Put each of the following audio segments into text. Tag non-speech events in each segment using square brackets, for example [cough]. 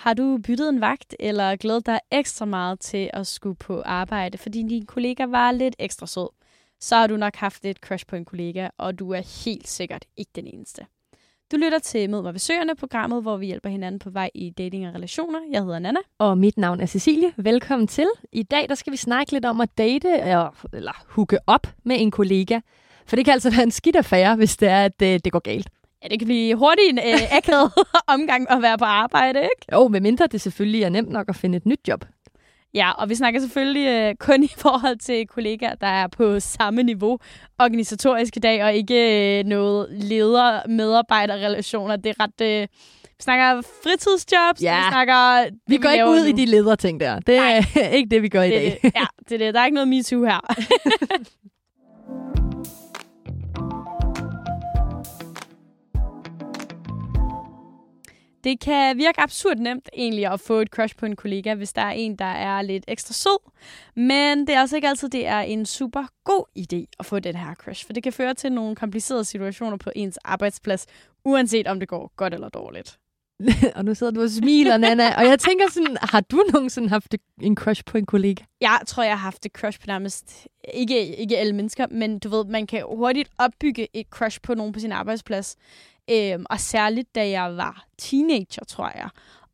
Har du byttet en vagt, eller glædet dig ekstra meget til at skulle på arbejde, fordi din kollega var lidt ekstra sød? Så har du nok haft et crush på en kollega, og du er helt sikkert ikke den eneste. Du lytter til Mød mig ved Søerne, programmet, hvor vi hjælper hinanden på vej i dating og relationer. Jeg hedder Nana. Og mit navn er Cecilie. Velkommen til. I dag der skal vi snakke lidt om at date, eller, hooke op med en kollega. For det kan altså være en skidt affære, hvis det er, at det, det går galt. Ja, det kan blive hurtigt en øh, [laughs] akavet omgang at være på arbejde, ikke? Jo, medmindre det selvfølgelig er nemt nok at finde et nyt job. Ja, og vi snakker selvfølgelig øh, kun i forhold til kollegaer, der er på samme niveau organisatorisk i dag, og ikke øh, noget leder-medarbejder-relationer. Det er ret... Øh, vi snakker fritidsjobs, Ja. vi snakker... det, Vi går ikke ud i nu. de lederting der. Det er [laughs] ikke det, vi gør i det, dag. er det. Ja, det er det. Der er ikke noget MeToo her. [laughs] Det kan virke absurd nemt egentlig at få et crush på en kollega, hvis der er en, der er lidt ekstra sød. Men det er også ikke altid, det er en super god idé at få den her crush, for det kan føre til nogle komplicerede situationer på ens arbejdsplads, uanset om det går godt eller dårligt. [laughs] og nu sidder du og smiler, Nana. Og jeg tænker sådan, har du nogensinde haft en crush på en kollega? Jeg tror, jeg har haft et crush på nærmest, ikke, ikke alle mennesker, men du ved, man kan hurtigt opbygge et crush på nogen på sin arbejdsplads. Øhm, og særligt, da jeg var teenager, tror jeg.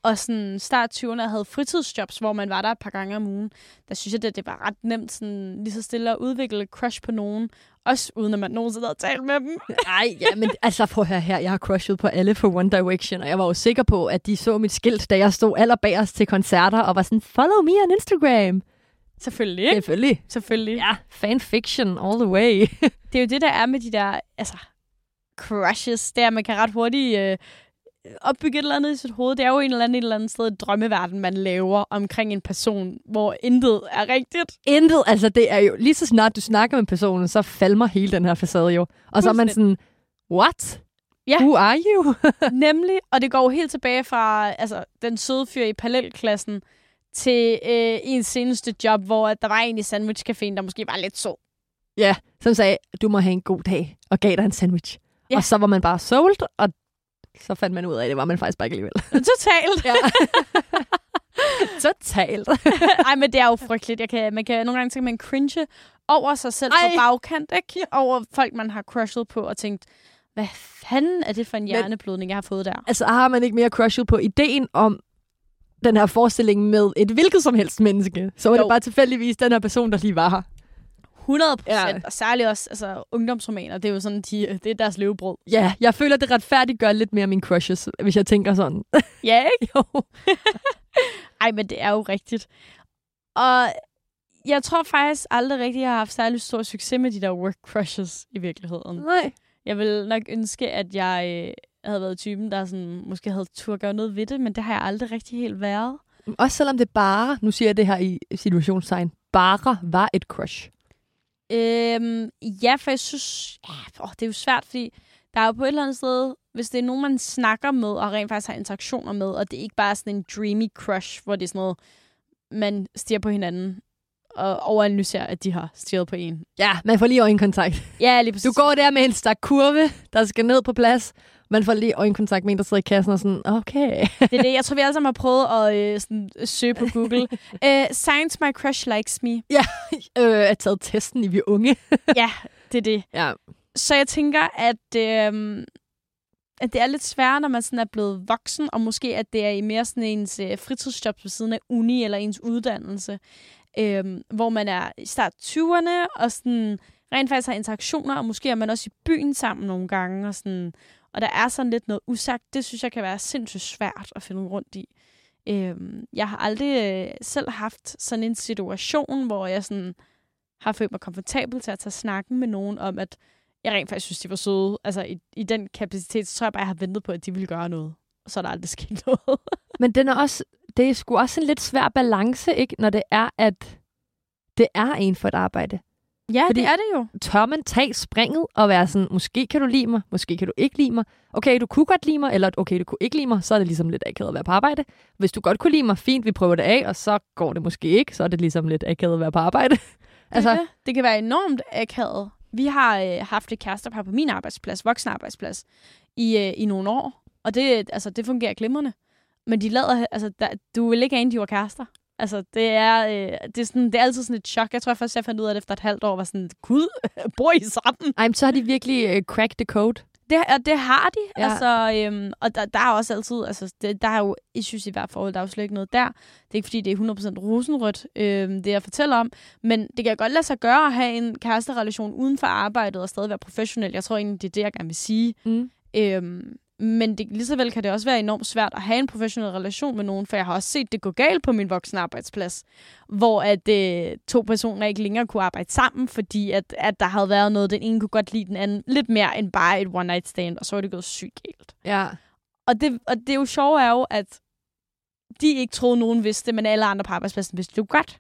Og sådan start 20'erne havde fritidsjobs, hvor man var der et par gange om ugen. Der synes jeg, at det var ret nemt sådan, lige så stille at udvikle crush på nogen. Også uden at man nogensinde havde talt med dem. [laughs] Nej, ja, men altså prøv at høre her. Jeg har crushet på alle for One Direction, og jeg var jo sikker på, at de så mit skilt, da jeg stod allerbagerst til koncerter, og var sådan, follow me on Instagram. Selvfølgelig, ikke? Selvfølgelig. Selvfølgelig. Ja, fanfiction all the way. [laughs] det er jo det, der er med de der altså, crushes, er, at man kan ret hurtigt øh, opbygge et eller andet i sit hoved. Det er jo en eller anden, et eller andet sted drømmeverden, man laver omkring en person, hvor intet er rigtigt. Intet, altså det er jo, lige så snart du snakker med personen, så falmer hele den her facade jo. Og så er man sådan, what? Ja. Who are you? [laughs] Nemlig, og det går jo helt tilbage fra altså, den søde fyr i parallelklassen til øh, ens seneste job, hvor der var en i sandwichcaféen, der måske var lidt sød. ja, som sagde, du må have en god dag, og gav dig en sandwich. Ja. Og så var man bare sold, og så fandt man ud af, at det var man faktisk bare ikke alligevel. [laughs] Totalt. Ja. [laughs] Totalt. [laughs] Ej, men det er jo frygteligt. Jeg kan, man kan nogle gange tænke, man cringe over sig selv Ej. på bagkant, ikke? Over folk, man har crushet på og tænkt, hvad fanden er det for en hjerneblødning, jeg har fået der? Altså har man ikke mere crushet på ideen om den her forestilling med et hvilket som helst menneske. Så var Jo. det bare tilfældigvis den her person, der lige var her. 100 procent, Ja. og særligt også altså, ungdomsromaner. Det er jo sådan, de, det er deres levebrød. Ja, jeg føler, det retfærdiggør lidt mere mine crushes, hvis jeg tænker sådan. Ja, ikke? [laughs] jo. [laughs] Ej, men det er jo rigtigt. Og jeg tror faktisk aldrig rigtig, jeg har haft særlig stor succes med de der work crushes i virkeligheden. Nej. Jeg vil nok ønske, at jeg øh, havde været typen, der sådan, måske havde tur gøre noget ved det, men det har jeg aldrig rigtig helt været. Også selvom det bare, nu siger jeg det her i situationstegn, bare var et crush. Øhm, ja, for jeg synes, ja, åh, det er jo svært, fordi der er jo på et eller andet sted, hvis det er nogen, man snakker med, og rent faktisk har interaktioner med, og det er ikke bare sådan en dreamy crush, hvor det er sådan noget, man stiger på hinanden, og overanalyserer, at de har stirret på en. Ja, man får lige øjenkontakt. Ja, lige præcis. Du går der med en stak kurve, der skal ned på plads. Man får lige øjenkontakt med en, der sidder i kassen og sådan, okay. Det er det. Jeg tror, vi alle sammen har prøvet at øh, sådan, søge på Google. uh, [laughs] Science My Crush Likes Me. [laughs] øh, jeg har taget testen i vi unge. [laughs] Ja, det er det. Ja. Så jeg tænker, at, øh, at det er lidt sværere, når man sådan er blevet voksen, og måske at det er i mere sådan ens øh, fritidsjob ved siden af uni eller ens uddannelse, øh, hvor man er i start 20'erne og sådan rent faktisk har interaktioner, og måske er man også i byen sammen nogle gange, og, sådan, og der er sådan lidt noget usagt. Det synes jeg kan være sindssygt svært at finde rundt i. Øh, jeg har aldrig øh, selv haft sådan en situation, hvor jeg sådan har følt mig komfortabel til at tage snakken med nogen om, at jeg rent faktisk synes, de var søde. Altså i, i den kapacitet, så tror jeg bare, jeg har ventet på, at de ville gøre noget. Og så er der aldrig [laughs] sket noget. Men den er også, det er sgu også en lidt svær balance, ikke? Når det er, at det er en for et arbejde. ja, Fordi- det er det jo. Tør man tage springet og være sådan, måske kan du lide mig, måske kan du ikke lide mig. Okay, du kunne godt lide mig, eller okay, du kunne ikke lide mig, så er det ligesom lidt akavet at være på arbejde. Hvis du godt kunne lide mig, fint, vi prøver det af, og så går det måske ikke, så er det ligesom lidt akavet at være på arbejde. [laughs] Altså, det, det kan være enormt akavet. Vi har øh, haft et kærestepar på min arbejdsplads, voksen arbejdsplads, i, øh, i nogle år. Og det, altså, det fungerer glimrende. Men de lader, altså, der, du vil ikke ane, de var kærester. Altså, det er, øh, det, er sådan, det er altid sådan et chok. Jeg tror først, jeg fandt ud af det efter et halvt år, var sådan, gud, [laughs] bor I sammen? Ej, men så har de virkelig øh, cracked the code. Det, og det har de. Ja. Altså, øhm, og der, der er også altid, altså, det, der er jo issues i hvert forhold, der er jo slet ikke noget der. Det er ikke, fordi det er 100% rosenrødt, øhm, det jeg fortæller om. Men det kan godt lade sig gøre at have en kæresterelation uden for arbejdet og stadig være professionel. Jeg tror egentlig, det er det, jeg gerne vil sige. Mm. Øhm, men det, lige så vel kan det også være enormt svært at have en professionel relation med nogen, for jeg har også set det gå galt på min voksne arbejdsplads, hvor at øh, to personer ikke længere kunne arbejde sammen, fordi at, at der havde været noget, den ene kunne godt lide den anden lidt mere end bare et one night stand, og så var det gået sygt galt. Ja. Og det, og det er jo sjove er jo, at de ikke troede, nogen vidste det, men alle andre på arbejdspladsen vidste det jo godt.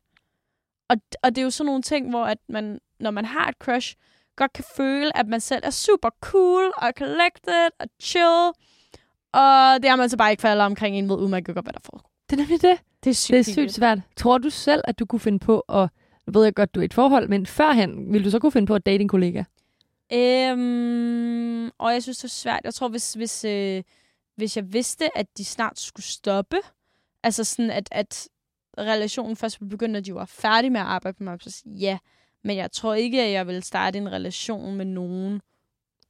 Og, og det er jo sådan nogle ting, hvor at man, når man har et crush, godt kan føle, at man selv er super cool og collected og chill. Og det har man så bare ikke faldet omkring en ved, uden man kan godt, hvad der foregår. Det er nemlig det. Det er sygt, Det er sygt svært. Tror du selv, at du kunne finde på at... Nu ved jeg godt, du er i et forhold, men førhen, ville du så kunne finde på at date en kollega? Øhm, og jeg synes, det er svært. Jeg tror, hvis, hvis, øh, hvis jeg vidste, at de snart skulle stoppe, altså sådan, at, at relationen først ville begynde, at de var færdige med at arbejde på mig, så ja. Men jeg tror ikke, at jeg vil starte en relation med nogen,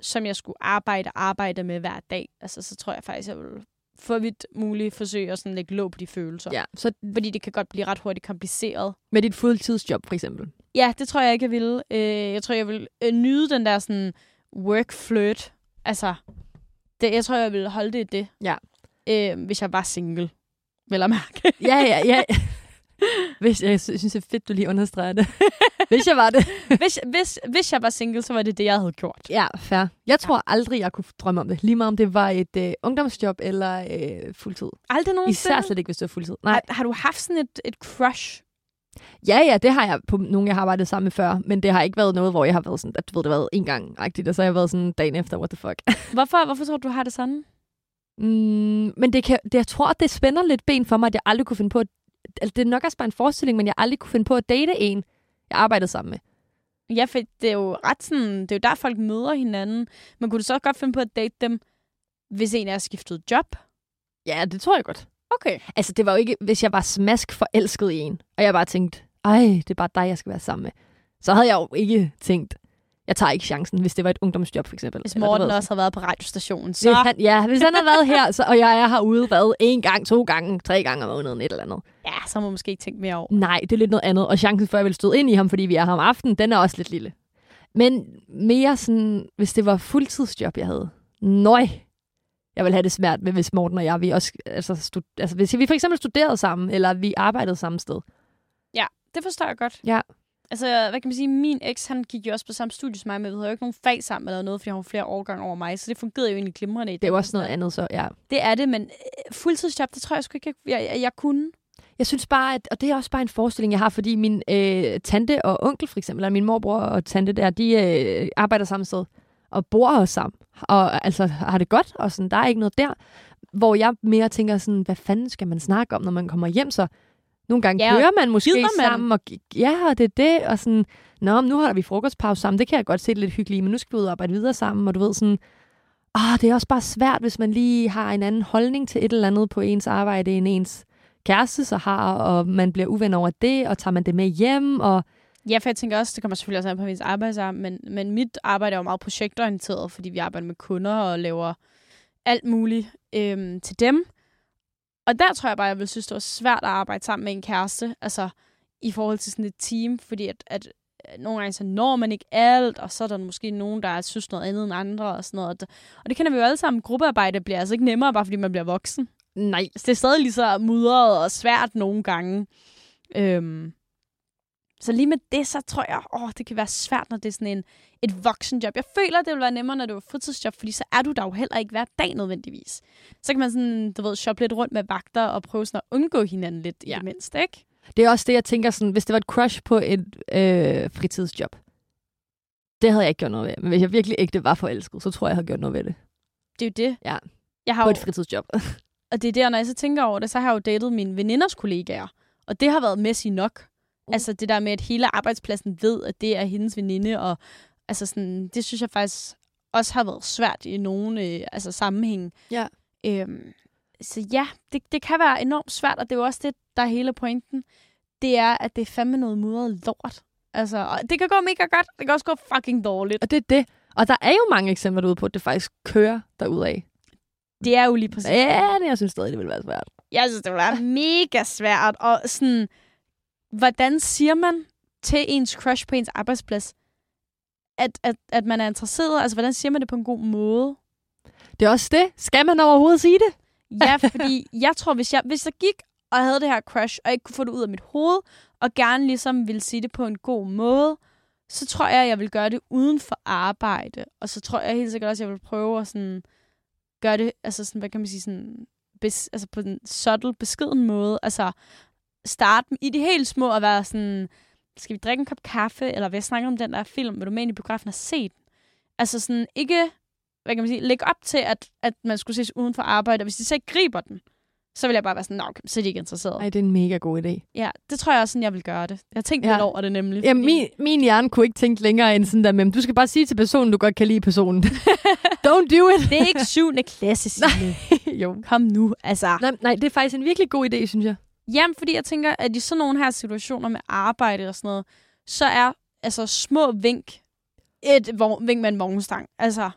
som jeg skulle arbejde og arbejde med hver dag. Altså, så tror jeg faktisk, jeg vil for vidt muligt forsøge at sådan lægge låg på de følelser. Ja. Så Fordi det kan godt blive ret hurtigt kompliceret. med dit fuldtidsjob, for eksempel. Ja, det tror jeg ikke, jeg ville. Øh, jeg tror, jeg vil øh, nyde den der sådan work flirt. Altså, det, jeg tror, jeg ville holde det i det. Ja. Øh, hvis jeg var single. Vel at mærke. Ja, ja, ja. [laughs] Hvis, jeg sy- synes, det er fedt, du lige understreger det. [laughs] Hvis jeg var det. [laughs] hvis, hvis, hvis jeg var single, så var det det, jeg havde gjort. Ja, fair. Jeg tror aldrig, jeg kunne drømme om det. Lige meget om det var et øh, ungdomsjob eller øh, fuldtid. Aldrig nogensinde. Især slet ikke, hvis det var fuldtid. Nej. Har, har du haft sådan et, et crush? Ja, ja, det har jeg på nogen, jeg har arbejdet sammen med før. Men det har ikke været noget, hvor jeg har været sådan, at du ved, det har været en gang rigtigt, og så har jeg været sådan dagen efter, what the fuck. [laughs] Hvorfor, hvorfor tror du, du har det sådan? Mm, men det kan, det, jeg tror, det spænder lidt ben for mig, at jeg aldrig kunne finde på at... Altså, det er nok også bare en forestilling, men jeg aldrig kunne finde på at date en, jeg arbejdede sammen med. Ja, for det er jo ret sådan, det er jo der, folk møder hinanden. Men kunne du så godt finde på at date dem, hvis en af jer skiftede job? Ja, det tror jeg godt. Okay. Altså, det var jo ikke, hvis jeg var smask forelsket i en, og jeg bare tænkte, ej, det er bare dig, jeg skal være sammen med. Så havde jeg jo ikke tænkt, jeg tager ikke chancen, hvis det var et ungdomsjob, for eksempel. Hvis Eller Morten ved, også har været på radiostationen, så... Hvis han, ja, hvis han har været her, så, og jeg er herude hvad, en gang, to gange, tre gange om måneden, et eller andet. Ja, så må man måske ikke tænke mere over. Nej, det er lidt noget andet. Og chancen for, at jeg vil støde ind i ham, fordi vi er her om aftenen, den er også lidt lille. Men mere sådan, hvis det var fuldtidsjob, jeg havde. Nøj, jeg vil have det svært med, hvis Morten og jeg, vi også, altså, stud, altså hvis vi for eksempel studerede sammen, eller vi arbejdede samme sted. Det forstår jeg godt. Ja. Altså, hvad kan man sige? Min eks, han gik jo også på samme studie som mig, men vi havde jo ikke nogen fag sammen eller noget, fordi han var flere årgange over mig, så det fungerede jo egentlig glimrende. i Det er jo også noget andet, så ja. Det er det, men øh, fuldtidsjob, det tror jeg sgu ikke, jeg, jeg, jeg kunne. Jeg synes bare, at, og det er også bare en forestilling, jeg har, fordi min øh, tante og onkel for eksempel, eller min morbror og tante der, de øh, arbejder samme sted og bor også sammen. Og altså har det godt, og sådan, der er ikke noget der. Hvor jeg mere tænker sådan, hvad fanden skal man snakke om, når man kommer hjem så? Nogle gange Ja, kører man måske man? sammen, og ja, og det er det, og sådan, nå, nu har vi frokostpause sammen, det kan jeg godt se lidt hyggeligt, men nu skal vi ud og arbejde videre sammen, og du ved sådan, ah, det er også bare svært, hvis man lige har en anden holdning til et eller andet på ens arbejde, end ens kæreste så har, og man bliver uven over det, og tager man det med hjem, og Ja, for jeg tænker også, det kommer selvfølgelig også an på ens arbejdsarm, men, men mit arbejde er jo meget projektorienteret, fordi vi arbejder med kunder og laver alt muligt øhm, til dem. Og der tror jeg bare, jeg vil synes, det var svært at arbejde sammen med en kæreste, altså i forhold til sådan et team, fordi at, at øh, nogle gange så når man ikke alt, og så er der måske nogen, der synes noget andet end andre og sådan noget. Og det kender vi jo alle sammen. Gruppearbejde bliver altså ikke nemmere, bare fordi man bliver voksen. nej, Altså, det er stadig lige så mudret og svært nogle gange. Øhm. Så lige med det, så tror jeg, åh, det kan være svært, når det er sådan en, et voksenjob. Jeg føler, det vil være nemmere, når det er fritidsjob, fordi så er du der jo heller ikke hver dag nødvendigvis. Så kan man sådan, du ved, shoppe lidt rundt med vagter og prøve sådan at undgå hinanden lidt ja. i det mindste, ikke? Det er også det, jeg tænker sådan, hvis det var et crush på et øh, fritidsjob, det havde jeg ikke gjort noget ved. Men hvis jeg virkelig ikke var forelsket, så tror jeg, jeg havde gjort noget ved det. Det er jo det. Ja. Jeg har På jo, et fritidsjob. og det er der, når jeg så tænker over det, så har jeg jo datet mine veninders kollegaer. Og det har været messy nok. Mm. Altså det der med, at hele arbejdspladsen ved, at det er hendes veninde. Og altså sådan, det synes jeg faktisk også har været svært i nogle øh, altså sammenhæng. Ja. Øhm, så ja, det, det kan være enormt svært, og det er jo også det, der er hele pointen. Det er, at det er fandme noget mudret lort. Altså, og det kan gå mega godt, det kan også gå fucking dårligt. Og det er det. Og der er jo mange eksempler derude på, at det faktisk kører derudad. Det er jo lige præcis. Ja, det jeg synes stadig, det vil være svært. Jeg synes, det vil være mega svært. Og sådan, hvordan siger man til ens crush på ens arbejdsplads, at, at, at man er interesseret? Altså, hvordan siger man det på en god måde? Det er også det. Skal man overhovedet sige det? Ja, fordi jeg tror, hvis jeg, hvis jeg gik og havde det her crush, og ikke kunne få det ud af mit hoved, og gerne ligesom ville sige det på en god måde, så tror jeg, jeg vil gøre det uden for arbejde. Og så tror jeg helt sikkert også, jeg vil prøve at sådan, gøre det, altså sådan, hvad kan man sige, sådan, bes, altså på en subtle, beskeden måde. Altså starte i de helt små og være sådan, skal vi drikke en kop kaffe, eller vil jeg snakke om den der film, vil du med ind i biografen og se den? Altså sådan, ikke, hvad kan man sige, lægge op til, at, at man skulle ses uden for arbejde, og hvis de så ikke griber den, så vil jeg bare være sådan, okay, så er de ikke interesseret. Nej, det er en mega god idé. Ja, det tror jeg også, sådan jeg vil gøre det. Jeg har tænkt. Ja. lidt over det nemlig. Ja, fordi- min, min hjerne kunne ikke tænke længere end sådan der, men du skal bare sige til personen, du godt kan lide personen. [laughs] Don't do it. Det er ikke syvende klasse, [laughs] Signe. jo. Kom nu, altså. Nej, nej, det er faktisk en virkelig god idé, synes jeg. Jamen, fordi jeg tænker, at i sådan nogle her situationer med arbejde og sådan noget, så er altså små vink et vogn, vink med en vognstang. Altså,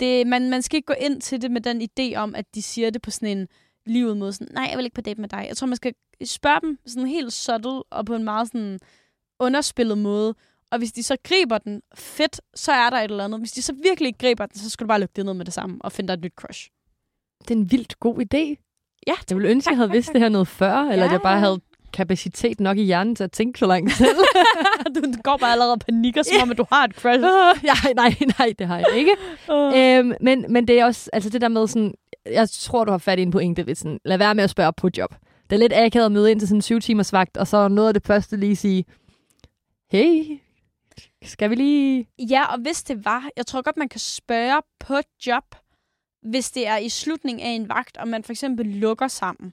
det, man, man skal ikke gå ind til det med den idé om, at de siger det på sådan en livet måde. Sådan, Nej, jeg vil ikke på date med dig. Jeg tror, man skal spørge dem sådan helt subtle og på en meget sådan underspillet måde. Og hvis de så griber den, fedt, så er der et eller andet. Hvis de så virkelig ikke griber den, så skal du bare lukke det ned med det samme og finde dig et nyt crush. Det er en vildt god idé. Ja, Jeg ville ønske, jeg havde vidst det her noget før, [laughs] eller at jeg bare Ja. havde kapacitet nok i hjernen til at tænke så langt selv. [laughs] du går bare allerede og panikker, som om at du har et crush. [laughs] nej, nej, nej, det har jeg ikke. Uh. øhm, men, men det er også, altså det der med sådan, jeg tror, du har fat i en pointe ved sådan, lad være med at spørge på job. Det er lidt akavet at møde ind til sådan en syv timers vagt, og så noget af det første lige sige, hey, skal vi lige... Ja, og hvis det var, jeg tror godt, man kan spørge på job, hvis det er i slutningen af en vagt, og man for eksempel lukker sammen.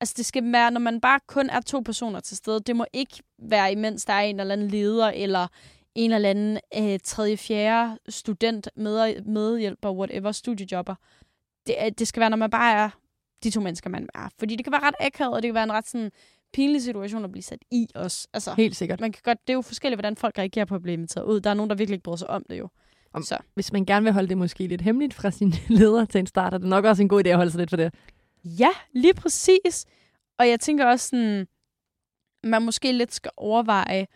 Altså det skal være, når man bare kun er to personer til stede. Det må ikke være, imens der er en eller anden leder, eller en eller anden øh, tredje, fjerde student, med, medhjælper, whatever, studiejobber. Det, det skal være, når man bare er de to mennesker, man er. Fordi det kan være ret akavet, og det kan være en ret sådan, pinlig situation at blive sat i også. Altså, Helt sikkert. man kan godt, det er jo forskelligt, hvordan folk reagerer på at blive inviteret ud. Der er nogen, der virkelig ikke bryder sig om det jo. Om- Så. Hvis man gerne vil holde det måske lidt hemmeligt fra sin [laughs] leder til en start, er det nok også en god idé at holde sig lidt for det. Ja, lige præcis. Og jeg tænker også sådan, man måske lidt skal overveje,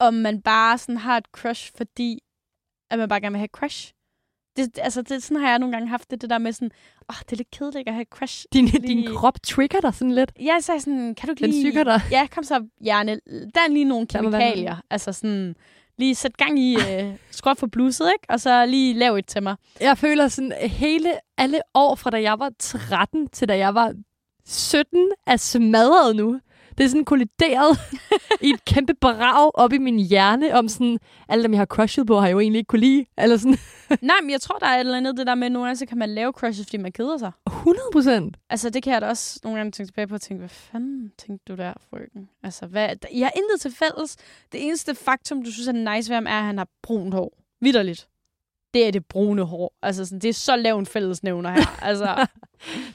om man bare sådan har et crush, fordi at man bare gerne vil have et crush. Det, altså, det, sådan har jeg nogle gange haft det, det der med sådan, åh, oh, det er lidt kedeligt at have crush. Din, Lige- din krop trigger dig sådan lidt. Ja, så er sådan, kan du ikke Den lige... syger dig. Ja, kom så, hjerne. Der er lige nogle kemikalier. Altså sådan, lige sæt gang i, øh, skru for bluset, ikke? Og så lige lav et til mig. Jeg føler sådan hele, alle år fra da jeg var 13 til da jeg var 17 er smadret nu. Det er sådan kollideret [laughs] i et kæmpe brag op i min hjerne om sådan, alle dem, jeg har crushet på, har jeg jo egentlig ikke kunne lide. Eller sådan [laughs] Nej, men jeg tror, der er et eller andet det der med, at nogle gange så kan man lave crushes, fordi man keder sig. 100 procent. Altså, det kan jeg da også nogle gange tænke tilbage på og tænke, hvad fanden tænkte du der, frøken? Altså, hvad, I har intet til fælles. Det eneste faktum, du synes er nice ved ham, er, at han har brunt hår. Vidderligt. Det er det brune hår. Altså, sådan, det er så lav en fællesnævner her. [laughs] Altså,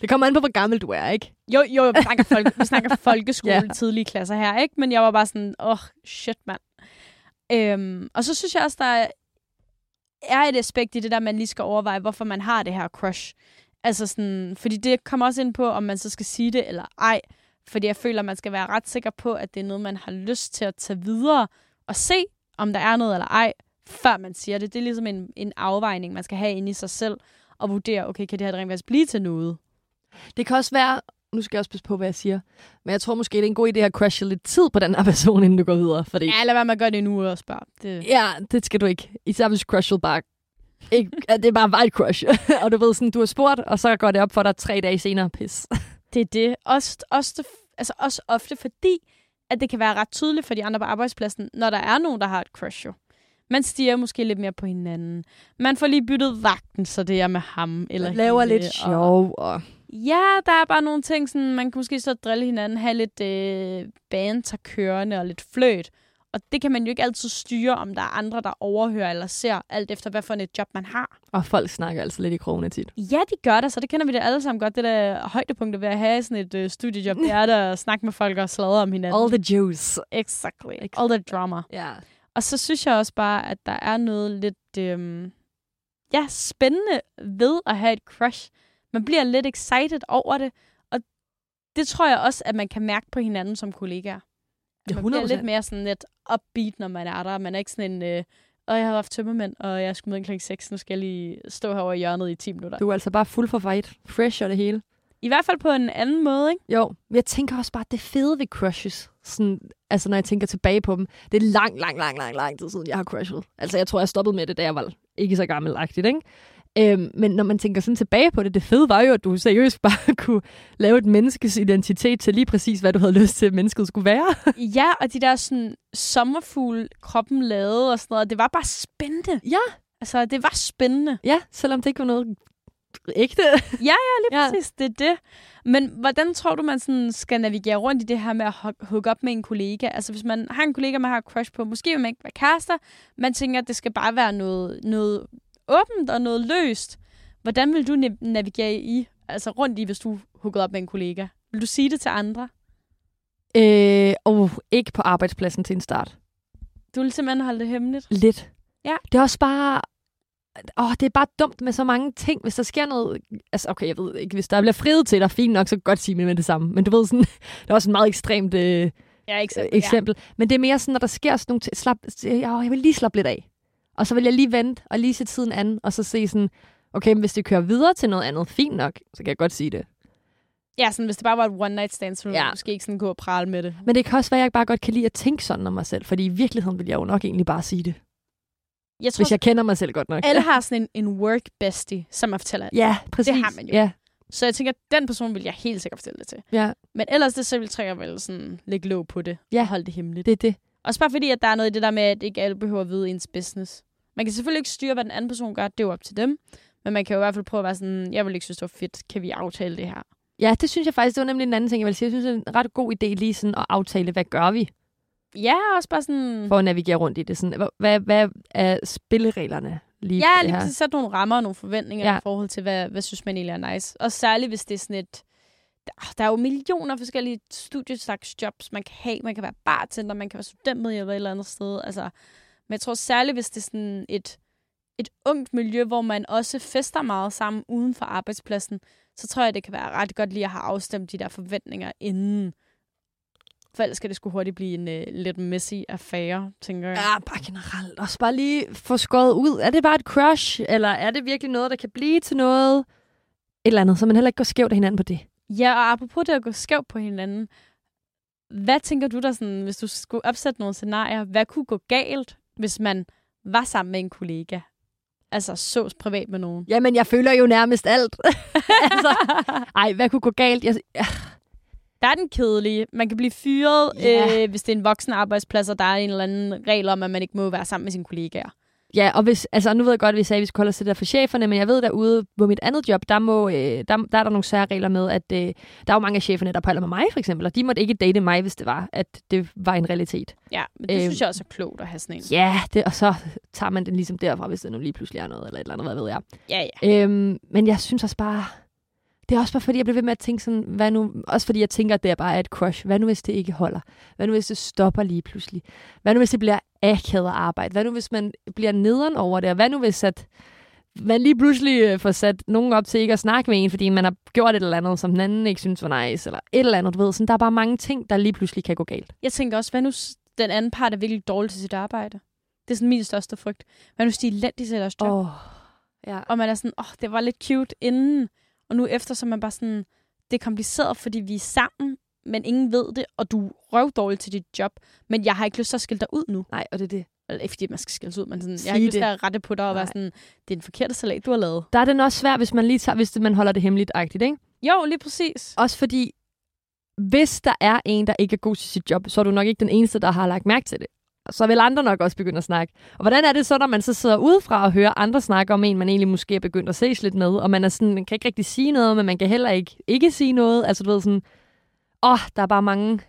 Det kommer an på, hvor gammel du er, ikke? jo, jo, vi snakker, folk, vi snakker [laughs] folkeskole, yeah. tidlige klasser her, ikke? Men jeg var bare sådan, åh, oh, shit, mand. Øhm, og så synes jeg også, der er, er et aspekt i det der, man lige skal overveje, hvorfor man har det her crush. Altså sådan, fordi det kommer også ind på, om man så skal sige det eller ej. Fordi jeg føler, man skal være ret sikker på, at det er noget, man har lyst til at tage videre og se, om der er noget eller ej, før man siger det. Det er ligesom en, en afvejning, man skal have inde i sig selv, og vurdere, okay, kan det her rent faktisk blive til noget? Det kan også være, nu skal jeg også passe på, hvad jeg siger, men jeg tror måske, det er en god idé at crushe lidt tid på den her person, inden du går videre. Fordi Ja, lad være med at gøre det nu og spørge. Det, Ja, det skal du ikke. Især hvis crushet bare... Ikke, det er bare et crush. [laughs] og du ved sådan, du har spurgt, og så går det op for dig tre dage senere. Pis. [laughs] Det er det. Også, også, altså også ofte fordi, at det kan være ret tydeligt for de andre på arbejdspladsen, når der er nogen, der har et crush jo. Man stiger måske lidt mere på hinanden. Man får lige byttet vagten, så det er med ham. Eller laver hende, lidt sjov. Og... Ja, der er bare nogle ting, sådan, man kan måske så drille hinanden, have lidt øh, banter kørende og lidt fløt. Og det kan man jo ikke altid styre, om der er andre, der overhører eller ser, alt efter hvad for et job man har. Og folk snakker altså lidt i krogene tit. Ja, de gør det, så det kender vi det alle sammen godt. Det der højdepunkt ved at have sådan et øh, studiejob, det er der at snakke med folk og sladre om hinanden. All the juice. Exactly. All the drama. Ja. Og så synes jeg også bare, at der er noget lidt øhm, ja, spændende ved at have et crush. Man bliver lidt excited over det, og det tror jeg også, at man kan mærke på hinanden som kollegaer. At man bliver 100%. lidt mere sådan lidt upbeat, når man er der. Man er ikke sådan en, øh, og jeg har haft tømmermænd, og jeg skal møde kl. 6, nu skal jeg lige stå herovre i hjørnet i 10 minutter. Du er altså bare fuld for fight. Fresh og det hele. I hvert fald på en anden måde, ikke? Jo, men jeg tænker også bare, det fede ved crushes, sådan, altså når jeg tænker tilbage på dem, det er lang, lang, lang, lang, lang tid siden, jeg har crushet. Altså jeg tror, jeg stoppede med det, da jeg var ikke så gammelagtigt, ikke? Øhm, men når man tænker sådan tilbage på det, det fede var jo, at du seriøst [laughs] bare kunne lave et menneskes identitet til lige præcis, hvad du havde lyst til, at mennesket skulle være. [laughs] Ja, og de der sådan sommerfugle kroppen lavede og sådan noget, det var bare spændende. Ja. Altså, det var spændende. ja, selvom det ikke var noget ægte. [laughs] lige Ja. ja. præcis, det er det. Men hvordan tror du, man sådan skal navigere rundt i det her med at hooke op med en kollega? Altså hvis man har en kollega, man har et crush på, måske vil man ikke være kærester, man tænker, at det skal bare være noget, noget åbent og noget løst. Hvordan vil du na- navigere i, altså rundt i, hvis du hookede op med en kollega? Vil du sige det til andre? Øh, og ikke på arbejdspladsen til en start. Du vil simpelthen holde det hemmeligt? Lidt. Ja. Det er også bare... Åh, det er bare dumt med så mange ting. Hvis der sker noget... Altså, okay, jeg ved ikke. Hvis der bliver friet til dig, fint nok, så godt sige med det samme. Men du ved sådan... [laughs] Det er også et meget ekstremt øh, Ja, ikke øh, eksempel. Men det er mere sådan, når der sker sådan nogle ting... Slap, øh, jeg vil lige slappe lidt af. Og så vil jeg lige vente og lige se tiden an, og så se sådan... Okay, men hvis det kører videre til noget andet, fint nok, så kan jeg godt sige det. Ja, sådan, hvis det bare var et one night stand, så ville Ja. ja. måske ikke sådan gå og prale med det. Men det kan også være, at jeg bare godt kan lide at tænke sådan om mig selv, fordi i virkeligheden vil jeg jo nok egentlig bare sige det, Jeg tror, hvis jeg kender mig selv godt nok. alle har sådan en, en work bestie, som man fortæller. Ja, præcis. har man jo. Ja, Så jeg tænker, at den person vil jeg helt sikkert fortælle det til. ja, Men ellers det, så vil jeg vel sådan lægge låg på det. Ja. Og holde det hemmeligt. det er det. Også bare fordi, at der er noget i det der med, at ikke alle behøver at vide ens business. Man kan selvfølgelig ikke styre, hvad den anden person gør. Det er jo op til dem. Men man kan jo i hvert fald prøve at være sådan, jeg vil ikke synes, det var fedt. Kan vi aftale det her? Ja, det synes jeg faktisk, det var nemlig en anden ting, jeg vil sige. Jeg synes, det er en ret god idé lige sådan at aftale, hvad gør vi Ja, også bare sådan... for at navigere rundt i det. Sådan, hvad, hvad, er spillereglerne lige Ja, lige præcis sætte nogle rammer og nogle forventninger Ja. i forhold til, hvad, hvad synes man egentlig er nice. Og særligt, hvis det er sådan et... Der, er jo millioner forskellige studieslags jobs, man kan have. Man kan være bartender, man kan være studentmedhjælper et eller andet sted. Altså, men jeg tror særligt, hvis det er sådan et, et ungt miljø, hvor man også fester meget sammen uden for arbejdspladsen, så tror jeg, det kan være ret godt lige at have afstemt de der forventninger inden. For ellers skal det sgu hurtigt blive en uh, lidt messy affære, tænker jeg. Ja, bare generelt. Også bare lige få skåret ud. Er det bare et crush, eller er det virkelig noget, der kan blive til noget? Et eller andet, så man heller ikke går skævt af hinanden på det. Ja, og apropos det at gå skævt på hinanden. Hvad tænker du der, sådan, hvis du skulle opsætte nogle scenarier, hvad kunne gå galt, hvis man var sammen med en kollega? Altså sås privat med nogen. Jamen, jeg føler jo nærmest alt. [laughs] altså, ej, hvad kunne gå galt? Jeg, Der er den kedelige. Man kan blive fyret, Ja. øh, hvis det er en voksen arbejdsplads, og der er en eller anden regel om, at man ikke må være sammen med sine kollegaer. Ja, og hvis, altså, nu ved jeg godt, at vi sagde, at vi skulle holde os til det der for cheferne, men jeg ved derude på mit andet job, der, må, øh, der, der er der nogle særregler med, at øh, der er jo mange af cheferne, der pejler med mig, for eksempel, og de måtte ikke date mig, hvis det var, at det var en realitet. Ja, men det øh, synes jeg også er klogt at have sådan en. Ja, det, og så tager man den ligesom derfra, hvis det nu lige pludselig er noget, eller et eller andet, hvad ved jeg. Ja, ja. Øhm, men jeg synes også bare, det er også bare fordi, jeg bliver ved med at tænke sådan, hvad nu, også fordi jeg tænker, at det er bare et crush. Hvad nu, hvis det ikke holder? Hvad nu, hvis det stopper lige pludselig? Hvad nu, hvis det bliver akavet arbejde? Hvad nu, hvis man bliver nederen over det? Og hvad nu, hvis at man lige pludselig øh, får sat nogen op til ikke at snakke med en, fordi man har gjort et eller andet, som den anden ikke synes var nice, eller et eller andet, du ved. Sådan, der er bare mange ting, der lige pludselig kan gå galt. Jeg tænker også, hvad nu den anden part er virkelig dårlig til sit arbejde? Det er sådan min største frygt. Hvad nu, hvis de er elendige til deres job? Oh, ja. Og man er sådan, åh, oh, det var lidt cute inden. Og nu efter, så er man bare sådan, det er kompliceret, fordi vi er sammen, men ingen ved det, og du er røvdårlig til dit job. Men jeg har ikke lyst til at skille dig ud nu. Nej, og det er det. Eller ikke fordi man skal skilles ud, men sådan, jeg har ikke lyst til at rette på dig og være Nej. sådan, det er en forkert salat, du har lavet. Der er den også svær, hvis man lige tager, hvis man holder det hemmeligt-agtigt, ikke? Jo, lige præcis. Også fordi, hvis der er en, der ikke er god til sit job, så er du nok ikke den eneste, der har lagt mærke til det. Så vil andre nok også begynde at snakke. Og hvordan er det så, når man så sidder udefra og hører andre snakke om en, man egentlig måske er begyndt at ses lidt med, og man er sådan, man kan ikke rigtig sige noget, men man kan heller ikke ikke sige noget. Altså du ved sådan, åh, der er bare mange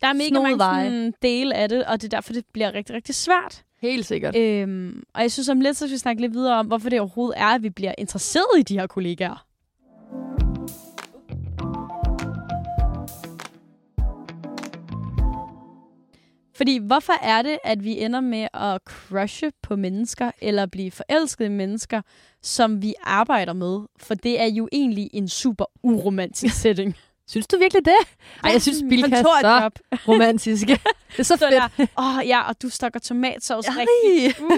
Der er mega mange sådan, dele af det, og det er derfor, det bliver rigtig, rigtig svært. Helt sikkert. Øhm, og jeg synes om lidt, så skal vi snakke lidt videre om, hvorfor det overhovedet er, at vi bliver interesseret i de her kollegaer. Fordi hvorfor er det, at vi ender med at crushe på mennesker, eller blive forelsket i mennesker, som vi arbejder med? For det er jo egentlig en super uromantisk [laughs] setting. Synes du virkelig det? Ej, jeg synes, Bilka er så [laughs] romantisk. Det er så fedt. åh oh, ja, og du stokker tomatsauce Ej. rigtigt. Uh,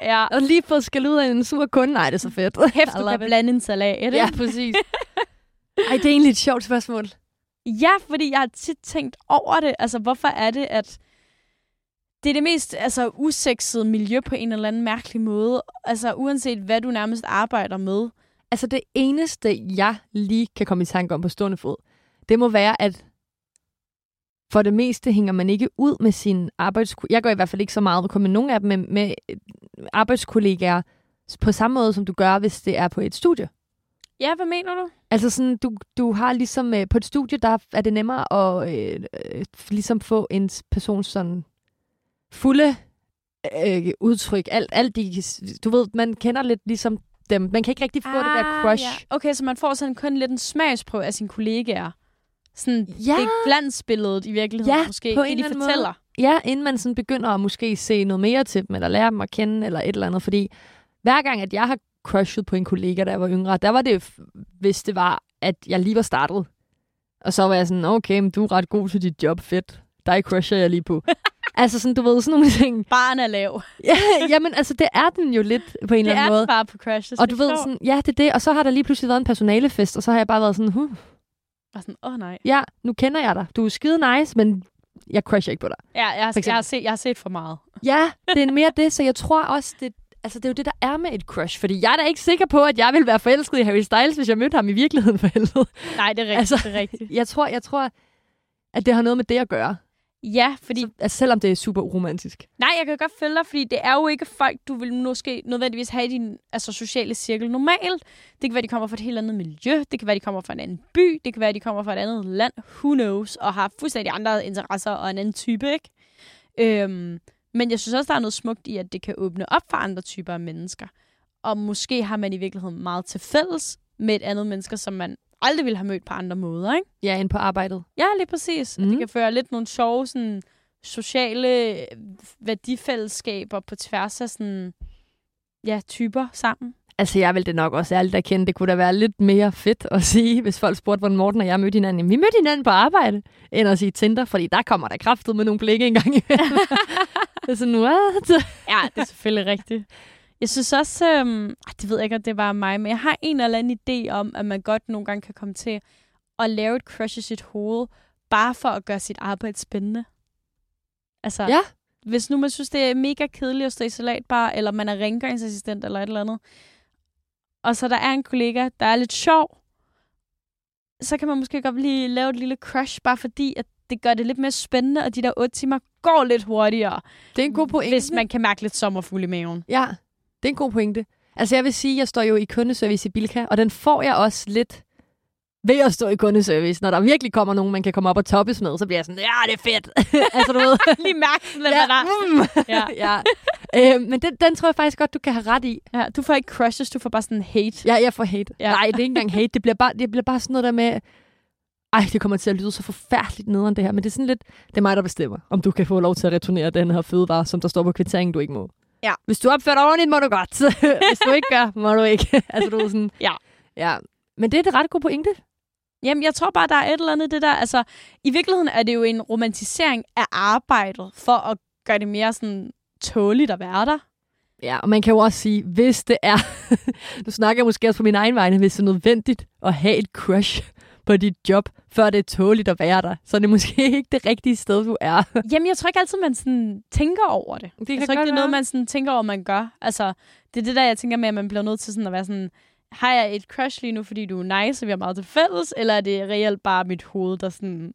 ja. Og lige fået skal ud af en sur kunde. Nej, det er så fedt. [laughs] Hæft, du kan it. blande en salat, ikke? Ja, præcis. Ej, det er egentlig et sjovt spørgsmål. Ja, fordi jeg har tit tænkt over det. Altså, hvorfor er det, at det er det mest altså, usexede miljø på en eller anden mærkelig måde. Altså, uanset hvad du nærmest arbejder med. Altså det eneste, jeg lige kan komme i tanke om på stående fod, det må være, at for det meste hænger man ikke ud med sin arbejdskollegaer. Jeg går i hvert fald ikke så meget kun med nogle af dem, med, med arbejdskollegaer på samme måde, som du gør, hvis det er på et studie. Ja, hvad mener du? Altså sådan, du, du har ligesom, øh, på et studie, der er det nemmere at øh, øh, ligesom få en persons sådan fulde øh, udtryk. Alt, alt de, du ved, man kender lidt ligesom dem. Man kan ikke rigtig få ah, det der crush. Ja. Okay, så man får sådan kun lidt en smagsprøve af sine kollegaer. Sådan, Ja. det glansbilledet i virkeligheden, Ja, måske, på det en de fortæller. Ja, inden man sådan begynder at måske se noget mere til dem, eller lære dem at kende, eller et eller andet. Fordi hver gang, at jeg har crushet på en kollega, da jeg var yngre, der var det, hvis det var, at jeg lige var startet. Og så var jeg sådan, okay, men du er ret god til dit job, fedt. Dig crusher jeg lige på. [laughs] altså sådan, du ved, sådan nogle [laughs] ting. Barn er lav. [laughs] Ja, jamen, altså, det er den jo lidt på en Det eller er anden måde. den bare på Crash. Og du ved sådan, ja, det er det. Og så har der lige pludselig været en personalefest, og så har jeg bare været sådan, huh, Bare sådan, åh oh, nej. ja, nu kender jeg dig. Du er skide nice, men jeg crusher ikke på dig. Ja, jeg, har, jeg, har set, jeg har set for meget. Ja, det er mere det, så jeg tror også, det, altså det er jo det, der er med et crush. Fordi jeg er da ikke sikker på, at jeg vil være forelsket i Harry Styles, hvis jeg mødte ham i virkeligheden for helvede. Nej, det er rigtigt. Altså, det er rigtigt. Jeg tror, jeg tror, at det har noget med det at gøre. Ja, fordi... Så, altså, selvom det er super romantisk. Nej, jeg kan godt følge dig, fordi det er jo ikke folk, du vil måske nødvendigvis have i din altså, sociale cirkel normalt. Det kan være, de kommer fra et helt andet miljø. Det kan være, de kommer fra en anden by. Det kan være, de kommer fra et andet land. Who knows? Og har fuldstændig andre interesser og en anden type, ikke? Øhm, men jeg synes også, der er noget smukt i, at det kan åbne op for andre typer af mennesker. Og måske har man i virkeligheden meget til fælles med et andet menneske, som man aldrig ville have mødt på andre måder, ikke? Ja, ind på arbejdet. Ja, lige præcis. Mm. Mhm. Det kan føre lidt nogle sjove sådan, sociale øh, værdifællesskaber på tværs af sådan, ja, typer sammen. Altså, jeg vil det nok også ærligt erkende. Det kunne da være lidt mere fedt at sige, hvis folk spurgte, hvordan Morten og jeg mødte hinanden. Jamen, vi mødte hinanden på arbejde, end at sige Tinder, fordi der kommer der kraftet med nogle blikke engang imellem. [laughs] det er sådan, what? Ja, det er selvfølgelig rigtigt. Jeg synes også, øhm, det ved jeg ikke, om det bare mig, men jeg har en eller anden idé om, at man godt nogle gange kan komme til at lave et crush i sit hoved, bare for at gøre sit arbejde spændende. Altså, Ja. hvis nu man synes, det er mega kedeligt at stå i salatbar, eller man er rengøringsassistent eller et eller andet, og så der er en kollega, der er lidt sjov, så kan man måske godt lige lave et lille crush, bare fordi, at det gør det lidt mere spændende, og de der otte timer går lidt hurtigere, Det er en god pointe. hvis man kan mærke lidt sommerfugl i maven. Ja, det er en god pointe. Altså jeg vil sige, jeg står jo i kundeservice i Bilka, og den får jeg også lidt ved at stå i kundeservice. Når der virkelig kommer nogen, man kan komme op og toppes med, så bliver jeg sådan, ja, det er fedt. [laughs] altså du ved. [laughs] lige mærke lidt, ja, der mm. Ja. [laughs] ja. Øh, men den, den tror jeg faktisk godt, du kan have ret i. Ja, du får ikke crushes, du får bare sådan hate. Ja, jeg får hate. Ja. Nej, det er ikke engang hate. Det bliver bare, det bliver bare sådan noget der med, ej, det kommer til at lyde så forfærdeligt nederen det her, men det er sådan lidt, det er mig, der bestemmer, om du kan få lov til at returnere den her fødevare, som der står på kvitteringen, du ikke må. Ja. Hvis du opfører dig ordentligt, må du godt. [laughs] Hvis du ikke gør, må du ikke. [laughs] altså, du er sådan, Ja. ja. Men det er det ret god pointe. Jamen, jeg tror bare, der er et eller andet det der. Altså, i virkeligheden er det jo en romantisering af arbejdet, for at gøre det mere sådan tåligt at være der. Ja, og man kan jo også sige, hvis det er, [laughs] nu snakker jeg måske også på min egen vegne, hvis det er nødvendigt at have et crush på dit job, før det er tåligt at være der, så er det måske [laughs] ikke det rigtige sted, du er. Jamen, jeg tror ikke altid, man sådan tænker over det. Det jeg kan tror ikke, det er noget, man sådan tænker over, man gør. Altså, det er det der, jeg tænker med, at man bliver nødt til sådan at være sådan, har jeg et crush lige nu, fordi du er nice, og vi har meget til fælles, eller er det reelt bare mit hoved, der sådan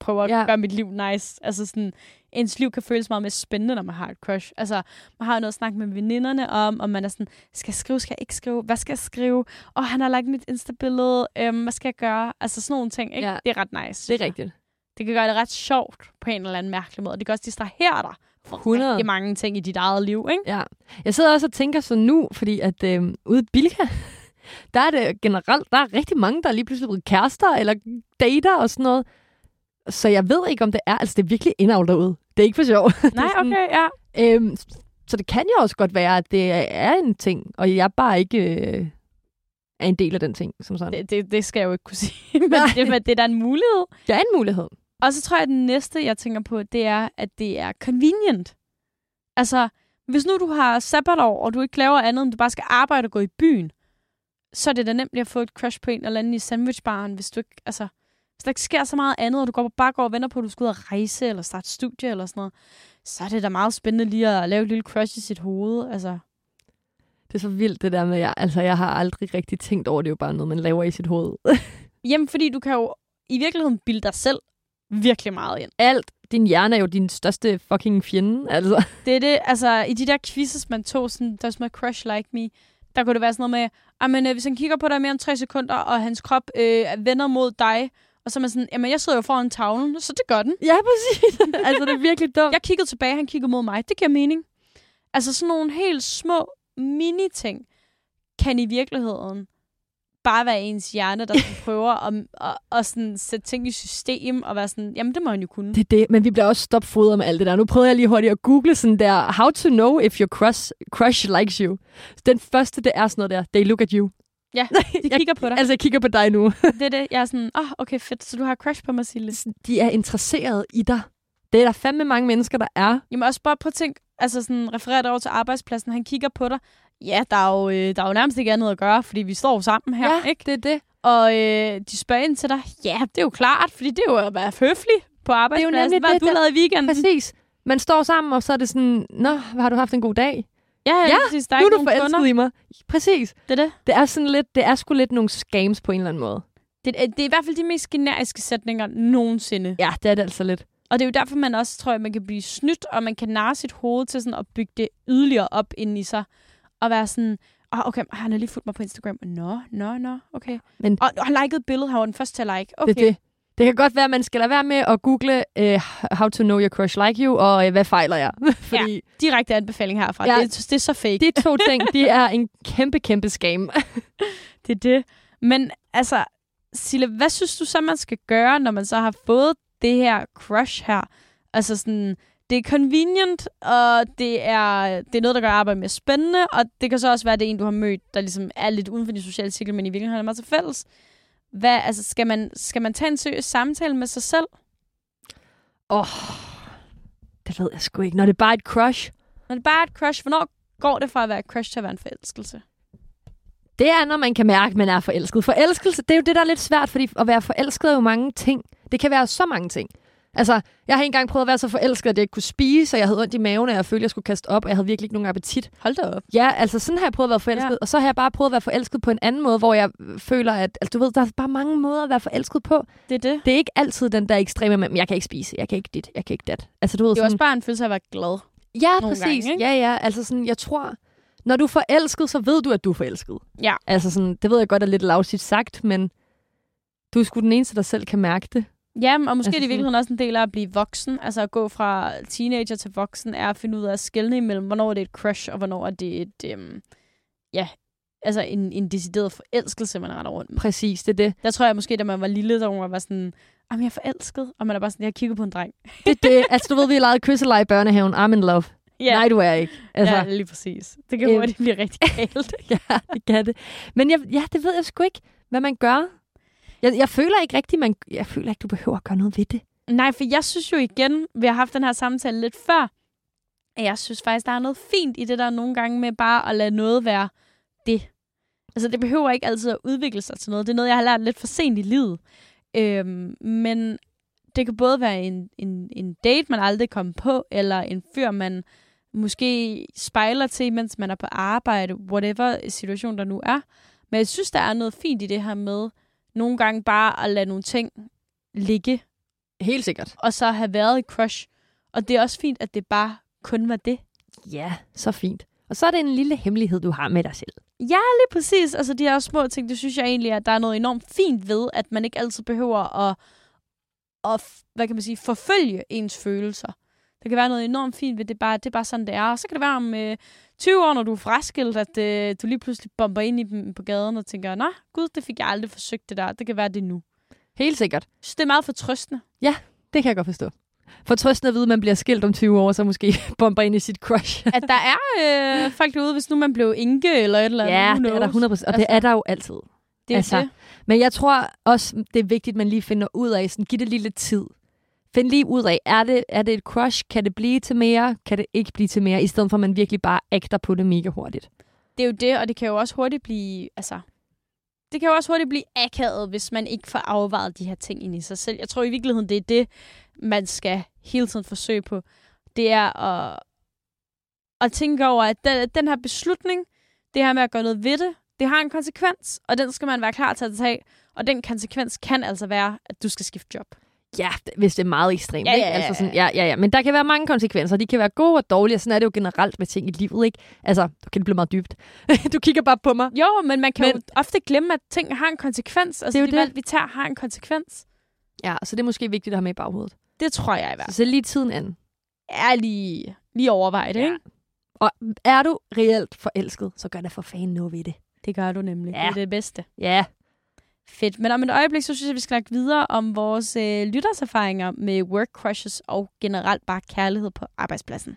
prøver at Ja. gøre mit liv nice? Altså sådan, ens liv kan føles meget mere spændende, når man har et crush. Altså, man har jo noget at snakke med veninderne om, og man er sådan, skal jeg skrive, skal jeg ikke skrive? Hvad skal jeg skrive? Og han har lagt mit Insta-billede. Øhm, hvad skal jeg gøre? Altså sådan nogle ting, ikke? Ja. Det er ret nice. Det er rigtigt. Det kan gøre det ret sjovt på en eller anden mærkelig måde. Det kan også distrahere dig fra 100. rigtig mange ting i dit eget liv, ikke? Ja. Jeg sidder også og tænker så nu, fordi at øh, ude i Bilka, [laughs] der er det generelt, der er rigtig mange, der er lige pludselig blevet kærester eller dater og sådan noget. Så jeg ved ikke, om det er, altså det er virkelig indavl derude. Det er ikke for sjov. [laughs] Nej, sådan- okay, ja. Øhm, så det kan jo også godt være, at det er en ting, og jeg bare ikke øh, er en del af den ting, som sådan. Det, Det, det, skal jeg jo ikke kunne [laughs] sige, men det, men det er da en mulighed. det er en mulighed. Og så tror jeg, at den næste, jeg tænker på, det er, at det er convenient. Altså, hvis nu du har sabbatår, og du ikke laver andet, end du bare skal arbejde og gå i byen, så er det da nemt at få et crush på en eller anden i sandwichbaren, hvis du ikke, altså, hvis der ikke sker så meget andet, og du går, bare går og venter på, at du skal ud og rejse, eller starte studie, eller sådan noget, så er det da meget spændende lige at lave et lille crush i sit hoved. Altså, Det er så vildt, det der med, jeg, altså jeg har aldrig rigtig tænkt over, det er jo bare noget, man laver i sit hoved. [laughs] jamen, fordi du kan jo i virkeligheden bilde dig selv virkelig meget ind. Alt, din hjerne er jo din største fucking fjende, altså. [laughs] Det er det, altså i de der quizzes, man tog, sådan, Does my crush like me? Der kunne det være sådan noget med, ah, men, øh, hvis han kigger på dig mere end tre sekunder, og hans krop øh, er vender mod dig, og så er man sådan, jamen jeg sidder jo foran tavlen, så det gør den. Ja, præcis. [laughs] altså, det er virkelig dumt. Jeg kiggede tilbage, han kiggede mod mig. Det giver mening. Altså sådan nogle helt små mini-ting kan i virkeligheden bare være ens hjerne, der [laughs] prøver at, at, at sådan sætte ting i system, og være sådan, jamen det må han jo kunne. Det er det, men vi bliver også stopfodret med alt det der. Nu prøvede jeg lige hurtigt at google sådan der, how to know if your crush, crush likes you. Den første, det er sådan noget der, they look at you. Ja, [laughs] de kigger på dig. Altså, jeg kigger på dig nu. Det er det. Jeg er sådan, åh, oh, okay, fedt, så du har crush på mig, Sille. De er interesseret i dig. Det er der fandme mange mennesker, der er. Jamen også bare prøv at tænke, altså sådan referere det over til arbejdspladsen, han kigger på dig. Ja, der er jo, øh, der er jo nærmest ikke andet at gøre, fordi vi står jo sammen her, ja, ikke? det er det. Og øh, de spørger ind til dig. Ja, det er jo klart, fordi det er jo at være høflig på arbejdspladsen. nemlig Hvad det, du der- lavet i weekenden? Præcis. Man står sammen, og så er det sådan, Nå, har du haft en god dag? Ja, ja, Ja, præcis. Der er nu er du forelsket kunder. i mig. Præcis. Det er det. Det er sådan lidt, det er sgu lidt nogle scams på en eller anden måde. det. er- Det er i hvert fald de mest generiske sætninger nogensinde. Ja, det er det altså lidt. Og det er jo derfor, man også tror, at man kan blive snydt, og man kan narre sit hoved til sådan at bygge det yderligere op ind i sig. Og være sådan, oh, okay, han har lige fulgt mig på Instagram. Nå, nå, nå, okay. Men- og, og han likede et billede, han var den første til at like. Okay. Det det. Det kan godt være, at man skal lade være med at google uh, how to know your crush like you, og uh, hvad fejler jeg? [laughs] Fordi Direkte anbefaling herfra. Ja. Ja. Det, det er så fake. de to ting, [laughs] de er en kæmpe, kæmpe scam. [laughs] Det er det. Men altså, Sille, hvad synes du så, man skal gøre, når man så har fået det her crush her? Altså sådan, det er convenient, og det er, det er noget, der gør arbejdet mere spændende, og det kan så også være, det er en, du har mødt, der ligesom er lidt uden for din sociale cirkel, men i virkeligheden er meget til fælles. Hvad, altså, skal man, skal man tage en seriøs samtale med sig selv? Åh, oh, det ved jeg sgu ikke. Når det er bare et crush, Når det bare er et crush, hvornår går det fra at være et crush til at være en forelskelse? det er, når man kan mærke, at man er forelsket. Forelskelse, det er jo det, der er lidt svært, fordi at være forelsket er jo mange ting. Det kan være så mange ting. Altså, jeg har engang prøvet at være så forelsket, at jeg ikke kunne spise, og jeg havde ondt i maven, og jeg følte, at jeg skulle kaste op, og jeg havde virkelig ikke nogen appetit. Hold da op. Ja, altså sådan har jeg prøvet at være forelsket, Ja. og så har jeg bare prøvet at være forelsket på en anden måde, hvor jeg føler, at altså, du ved, der er bare mange måder at være forelsket på. Det er det. Det er ikke altid den der ekstreme "Men jeg kan ikke spise, jeg kan ikke dit, jeg kan ikke dat. Altså, du ved, Det er sådan, også bare en følelse af at være glad. ja, præcis. gange, ikke? ja, ja, altså sådan, jeg tror, når du er forelsket, så ved du, at du er forelsket. Ja. Altså sådan, det ved jeg godt er lidt lavsigt sagt, men du er sgu den eneste, der selv kan mærke det. Ja, og måske Altså det i virkeligheden også en del af at blive voksen. Altså at gå fra teenager til voksen, er at finde ud af at skelne imellem, hvornår er det et crush, og hvornår er det et, øhm, ja, altså en, en decideret forelskelse, man render rundt med. Præcis, det er det. Der tror jeg måske, da man var lille, der man var sådan, jamen jeg er forelsket, og man er bare sådan, jeg kigger på en dreng. Det er det. Altså, du ved, vi har leget kysseleje i børnehaven. I'm in love. Ja, Nej, du er ikke. Altså, ja lige præcis. Det kan Øhm. hurtigt blive rigtig galt. [laughs] ja, det kan det. Men jeg, ja, det ved jeg sgu ikke, hvad man gør. Jeg, jeg føler ikke rigtigt, man, jeg føler ikke, du behøver at gøre noget ved det. Nej, for jeg synes jo igen, vi har haft den her samtale lidt før, at jeg synes faktisk, der er noget fint i det der nogle gange med bare at lade noget være det. Altså, det behøver ikke altid at udvikle sig til noget. Det er noget, jeg har lært lidt for sent i livet. Øhm, men det kan både være en, en, en date, man aldrig kommer på, eller en fyr, man måske spejler til, mens man er på arbejde, whatever situation der nu er. Men jeg synes, der er noget fint i det her med nogle gange bare at lade nogle ting ligge, Helt sikkert. og så have været et crush. Og det er også fint, at det bare kun var det. Ja, så fint. Og så er det en lille hemmelighed, du har med dig selv. Ja, lige præcis. Altså de her små ting, det synes jeg egentlig, at der er noget enormt fint ved, at man ikke altid behøver at, at, hvad kan man sige, forfølge ens følelser. Der kan være noget enormt fint ved det, bare, det er bare sådan, det er. Og så kan det være om øh, 20 år, når du er fraskilt, at øh, du lige pludselig bomber ind i dem på gaden og tænker, nå, gud, det fik jeg aldrig forsøgt det der. Det kan være det nu. Helt sikkert. Synes, det er meget fortrøstende. Det kan jeg godt forstå. For trøsten at vide, at man bliver skilt om 20 år, så måske [laughs] bomber ind i sit crush. At der er øh, folk derude, hvis nu man blev enke eller et eller andet. ja, det er der knows? 100%. Og det Altså, er der jo altid. Det er altså, det. Men jeg tror også, det er vigtigt, at man lige finder ud af, sådan, giv det lige lidt tid. Find lige ud af, er det, er det et crush? Kan det blive til mere? Kan det ikke blive til mere? I stedet for, at man virkelig bare ægter på det mega hurtigt. Det er jo det, og det kan jo også hurtigt blive, altså, det kan jo også hurtigt blive akavet, hvis man ikke får afvejet de her ting ind i sig selv. Jeg tror i virkeligheden, det er det, man skal hele tiden forsøge på. Det er at, at tænke over, at den, den her beslutning, det her med at gøre noget ved det, det har en konsekvens, og den skal man være klar til at tage. Og den konsekvens kan altså være, at du skal skifte job. Ja, hvis det er meget ekstremt. Ja, ikke? ja, ja, Altså sådan, ja. ja, ja, ja. Men der kan være mange konsekvenser. De kan være gode og dårlige, og sådan er det jo generelt med ting i livet. Ikke? Altså, okay, det bliver meget dybt. [laughs] du kigger bare på mig. Jo, men man kan men, jo ofte glemme, at ting har en konsekvens. Altså, Det er jo de det. valg, vi tager, har en konsekvens. Ja, så det er måske vigtigt at have med i baghovedet. Det tror jeg i hvert Så fald. sæt lige tiden an. Er lige, lige overveje det, Ja. ikke? Og er du reelt forelsket, så gør da for fanden noget ved det. Det gør du nemlig. Ja. Det er det bedste. Ja, Fedt. Men om et øjeblik, så synes jeg, vi skal snakke videre om vores øh, lytterserfaringer med work crushes og generelt bare kærlighed på arbejdspladsen.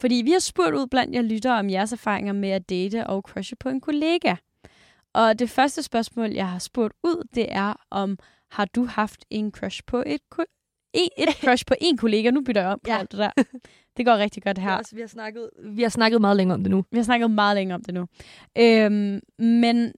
Fordi vi har spurgt ud blandt jer lyttere om jeres erfaringer med at date og crushe på en kollega. Og det første spørgsmål, jeg har spurgt ud, det er om, har du haft en crush på et, et [laughs] crush på en kollega? Nu bytter jeg om på Ja. alt det der. Det går rigtig godt her. Ja. Altså, vi, har snakket, vi har snakket meget længere om det nu. Vi har snakket meget længe om det nu. Øhm, men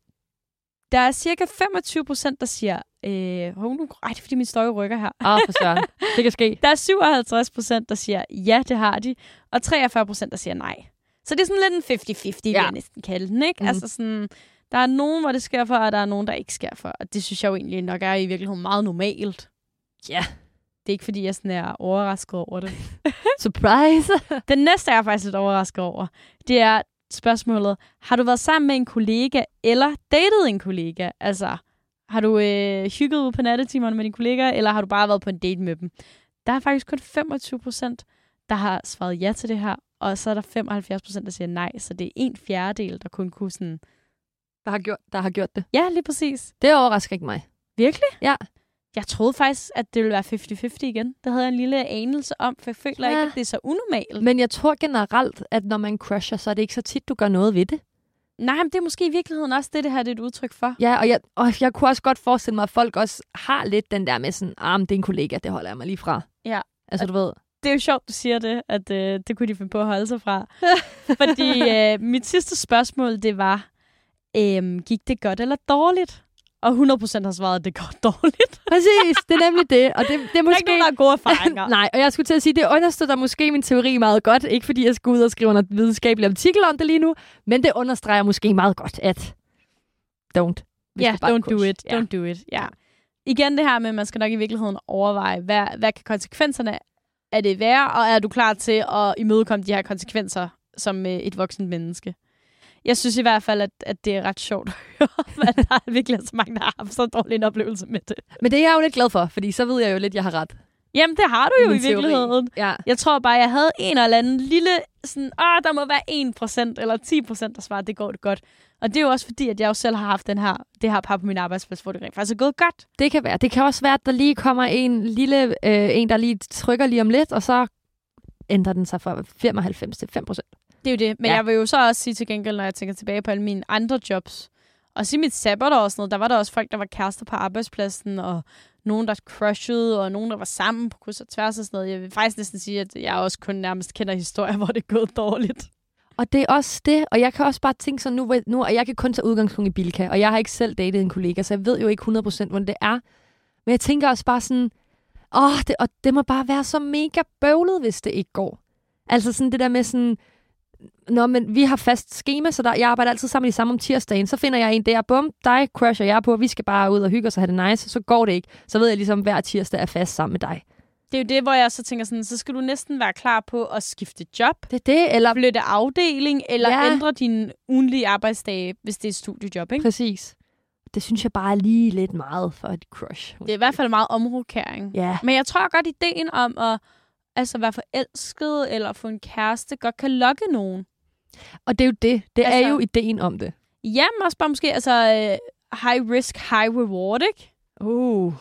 der er cirka 25 procent, der siger... Øh, hov, nu, ej, det er fordi min støj rykker her. Åh, oh, for. Det kan ske. [laughs] Der er 57 procent, der siger, ja, det har de. Og 43 procent, der siger nej. Så det er sådan lidt en 50-50, ja. vil jeg næsten kalde den. Ikke? Mhm. Altså sådan, der er nogen, hvor det sker for, og der er nogen, der ikke sker for. Og det synes jeg jo egentlig nok er i virkeligheden meget normalt. Ja. Det er ikke, fordi jeg sådan er overrasket over det. [laughs] Surprise. [laughs] Den næste er jeg faktisk lidt overrasket over. Det er spørgsmålet, har du været sammen med en kollega, eller datet en kollega? Altså, har du øh, hygget ud på nattetimerne med din kollega, eller har du bare været på en date med dem? Der er faktisk kun 25 procent, der har svaret ja til det her, og så er der 75 procent, der siger nej. Så det er en fjerdedel, der kun kunne sådan... Der har, gjort, der har gjort det. Ja, lige præcis. Det overrasker ikke mig. Virkelig? Ja. Jeg troede faktisk, at det ville være 50-50 igen. Det havde jeg en lille anelse om, for jeg føler Ja. ikke, at det er så unormalt. Men jeg tror generelt, at når man crusher, så er det ikke så tit, du gør noget ved det. Nej, men det er måske i virkeligheden også det, det her det er et udtryk for. Ja, og jeg, og jeg kunne også godt forestille mig, at folk også har lidt den der med sådan, ah, men det er en kollega, det holder jeg mig lige fra. Ja. Altså, du ved. det er jo sjovt, du siger det, at øh, det kunne de finde på at holde sig fra. [laughs] Fordi øh, mit sidste spørgsmål, det var, øh, gik det godt eller dårligt? Og 100% har svaret, at det går [laughs] dårligt. Præcis, det er nemlig det. Og det, det er Der er måske... ikke nogen, der gode erfaringer. [laughs] Nej, og jeg skulle til at sige, det understøtter måske min teori meget godt. Ikke fordi jeg skal ud og skrive en videnskabelig artikel om det lige nu, men det understreger måske meget godt, at don't. Ja, bare don't do crush. it. Don't do it. Ja. Igen det her med, at man skal nok i virkeligheden overveje, hvad, hvad kan konsekvenserne af det være, og er du klar til at imødekomme de her konsekvenser som øh, et voksen menneske? Jeg synes i hvert fald, at, at det er ret sjovt at høre, at der er virkelig så mange, der har haft så dårlig en oplevelse med det. Men det er jeg jo lidt glad for, fordi så ved jeg jo lidt, at jeg har ret. Jamen, det har du jo Min i teori. virkeligheden. Ja. Jeg tror bare, jeg havde en eller anden lille, sådan, åh, der må være 1% eller 10%, der svarer, det går det godt. Og det er jo også fordi, at jeg jo selv har haft den her, det her par på min arbejdsplads, hvor det rent faktisk er gået godt. Det kan være. Det kan også være, at der lige kommer en lille, øh, en der lige trykker lige om lidt, og så ændrer den sig fra 95 til 5 procent. Det er jo det. Men Ja. jeg vil jo så også sige til gengæld, når jeg tænker tilbage på alle mine andre jobs, og i mit sabbatår og sådan noget, der var der også folk, der var kærester på arbejdspladsen, og nogen, der crushede, og nogen, der var sammen på kryds og tværs og sådan noget. Jeg vil faktisk næsten sige, at jeg også kun nærmest kender historier, hvor det er gået dårligt. Og det er også det, og jeg kan også bare tænke sådan, nu, nu og jeg kan kun tage udgangspunkt i Bilka, og jeg har ikke selv datet en kollega, så jeg ved jo ikke 100% hvordan det er. Men jeg tænker også bare sådan, åh, det, og det må bare være så mega bøvlet, hvis det ikke går. Altså sådan det der med sådan, Nå, men vi har fast schema, så der, jeg arbejder altid sammen de samme om tirsdagen. Så finder jeg en der, bum, dig crusher jeg på, vi skal bare ud og hygge os og have det nice. Så går det ikke. Så ved jeg ligesom, hver tirsdag er fast sammen med dig. Det er jo det, hvor jeg så tænker sådan, så skal du næsten være klar på at skifte job, Det er det, eller flytte afdeling, eller Ja. ja. ændre din ugenlige arbejdsdage, hvis det er et studiejob, ikke? præcis. Det synes jeg bare er lige lidt meget for et crush. Det er i hvert fald meget omrokering. Ja, Men jeg tror godt, ideen om at altså, være forelsket eller få en kæreste godt kan lokke nogen. og det er jo det. Det altså, er jo ideen om det. Ja, men også bare måske altså, øh, high risk, high reward, ikke? Uh,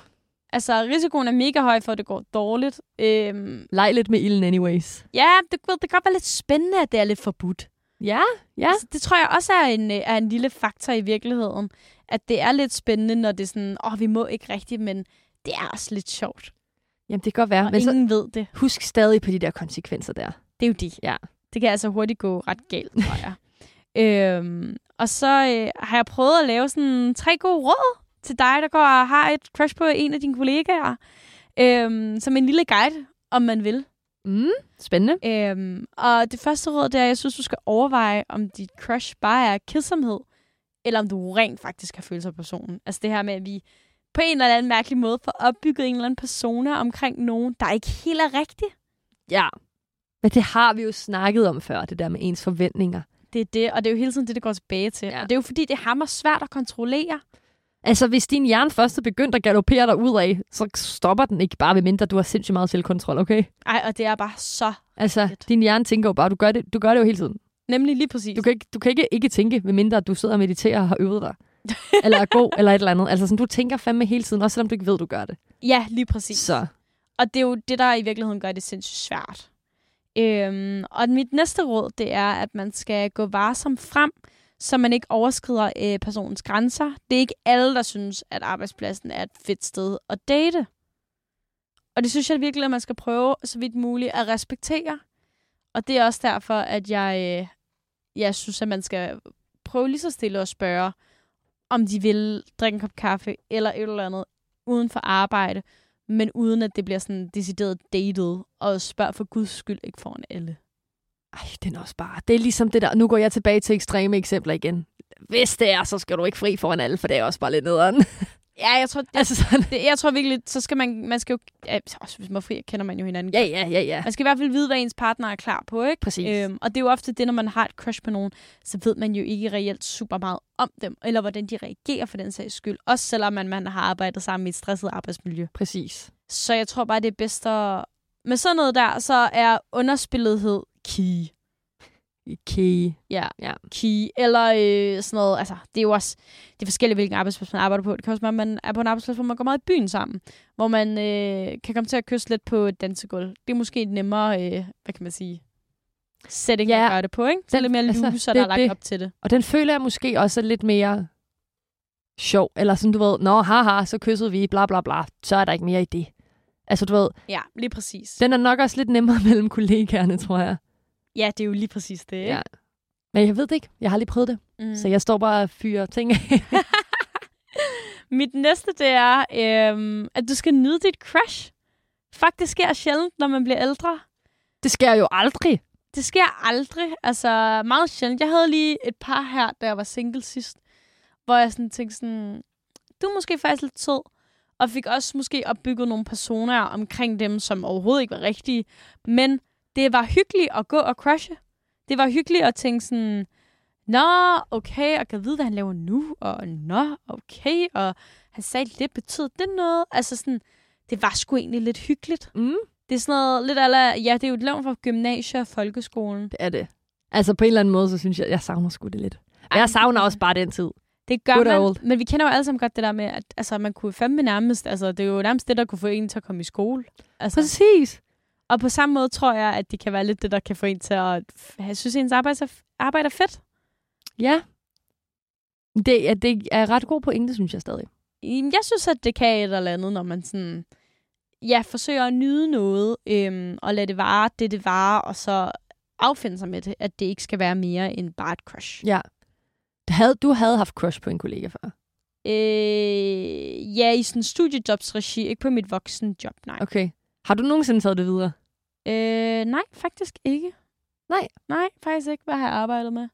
Altså, risikoen er mega høj for, at det går dårligt. Øhm, leg lidt med ilden anyways. ja, det, det kan godt være lidt spændende, at det er lidt forbudt. Ja, ja. Altså, det tror jeg også er en, øh, er en lille faktor i virkeligheden. At det er lidt spændende, når det er sådan, åh, oh, vi må ikke rigtigt, men det er også lidt sjovt. Jamen, det kan godt være. Og Men så ingen ved det. husk stadig på de der konsekvenser der. Det er jo de. Ja. Det kan altså hurtigt gå ret galt, tror jeg. [laughs] øhm, og så øh, har jeg prøvet at lave sådan tre gode råd til dig, der går og har et crush på en af dine kollegaer. Øhm, som en lille guide, om man vil. Mm, spændende. Øhm, og det første råd, det er, at jeg synes, du skal overveje, om dit crush bare er kedsomhed, eller om du rent faktisk har følelser for personen. Altså det her med, at vi på en eller anden mærkelig måde får opbygget en eller anden persona omkring nogen, der ikke helt er rigtig. Ja. Men det har vi jo snakket om før, det der med ens forventninger. Det er det, og det er jo hele tiden det, det går tilbage til. Ja. Og det er jo fordi, det er hammer svært at kontrollere. Altså, hvis din hjerne først er begyndt at galopere dig ud af, så stopper den ikke bare, ved mindre du har sindssygt meget selvkontrol, okay? Ej, og det er bare så... Altså, Fedt. din hjerne tænker jo bare, du gør det, du gør det jo hele tiden. Nemlig lige præcis. Du kan ikke, du kan ikke, ikke tænke, ved mindre du sidder og mediterer og har øvet dig. Eller er god, eller et eller andet. Altså, sådan, du tænker fandme hele tiden, også selvom du ikke ved, du gør det. Ja, lige præcis. Så, Og det er jo det, der i virkeligheden gør det sindssygt svært. Øhm, og mit næste råd, det er, at man skal gå varsom frem, så man ikke overskrider øh, personens grænser. Det er ikke alle, der synes, at arbejdspladsen er et fedt sted at date. Og det synes jeg virkelig, at man skal prøve så vidt muligt at respektere. Og det er også derfor, at jeg, øh, jeg synes, at man skal prøve lige så stille at spørge, om de vil drikke en kop kaffe eller et eller andet uden for arbejde, men uden at det bliver sådan decideret datet, og spørg for guds skyld ikke foran alle. ej, den er også bare... Det er ligesom det der... Nu går jeg tilbage til ekstreme eksempler igen. Hvis det er, så skal du ikke fri foran alle, for det er også bare lidt nederen. Ja, jeg tror, det, altså sådan... det, jeg tror virkelig, så skal man, man skal jo, ja, også hvis man er fri, kender man jo hinanden. Ja, ja, ja, ja. Man skal i hvert fald vide, hvad ens partner er klar på, ikke? Præcis. Øhm, og det er jo ofte det, når man har et crush på nogen, så ved man jo ikke reelt super meget om dem, eller hvordan de reagerer for den sags skyld. Også selvom man, man har arbejdet sammen i et stresset arbejdsmiljø. Præcis. Så jeg tror bare, det er bedst at... Med sådan noget der, så er underspillethed key. Okay. Ja, Ja. key. Eller øh, sådan noget, altså, det er jo også, det er forskelligt, hvilken arbejdsplads man arbejder på. Det kan også være, at man er på en arbejdsplads, hvor man går meget i byen sammen. Hvor man øh, kan komme til at kysse lidt på et dansegulv. Det er måske et nemmere, øh, hvad kan man sige, setting Ja. at gøre det på, ikke? Så er lidt mere altså, så det der er er lagt det. op til det. Og den føler jeg måske også er lidt mere sjov. Eller sådan, du ved, nå, haha, så kyssede vi, bla bla bla. Så er der ikke mere i det. Altså, du ved, Ja, lige præcis. den er nok også lidt nemmere [laughs] mellem kollegaerne, tror jeg. Ja, det er jo lige præcis det, ikke? Ja. Men jeg ved det ikke. Jeg har aldrig prøvet det. Mm. Så jeg står bare og fyrer ting. [laughs] Mit næste, det er, øhm, at du skal nyde dit crush. Fuck, det sker sjældent, når man bliver ældre. det sker jo aldrig. Det sker aldrig. Altså, meget sjældent. Jeg havde lige et par her, da jeg var single sidst, hvor jeg sådan tænkte sådan, du er måske faktisk lidt sød, og fik også måske opbygget nogle personer omkring dem, som overhovedet ikke var rigtige. Men det var hyggeligt at gå og crushe. Det var hyggeligt at tænke sådan, Nå, okay, og kan vide, hvad han laver nu, og nå, okay, og han sagde lidt, betød det noget? Altså sådan, det var sgu egentlig lidt hyggeligt. Mm, Det er sådan noget lidt ala, ja, det er jo et levn fra gymnasiet og folkeskolen. det er det. Altså på en eller anden måde, så synes jeg, jeg savner sgu det lidt. Og jeg savner også bare den tid. Det gør Good man, old. men vi kender jo alle sammen godt det der med, at altså, man kunne fandme nærmest, altså det er jo nærmest det, der kunne få en til at komme i skole. Altså, Præcis. Og på samme måde tror jeg, at det kan være lidt det, der kan få en til at jeg synes, ens arbejde er, arbejde er fedt. Ja. Det er, det er ret god pointe, synes jeg stadig. Jeg synes, at det kan et eller andet, når man sådan, ja, forsøger at nyde noget, øhm, og lade det vare, det det varer, og så affinde sig med det, at det ikke skal være mere end bare et crush. Ja. Havde, du havde haft crush på en kollega før. Øh, ja, i sådan studiejobsregi, ikke på mit voksenjob, nej. Okay. Har du nogensinde taget det videre? Øh, nej, faktisk ikke. Nej. Nej, faktisk ikke. Hvad har jeg arbejdet med?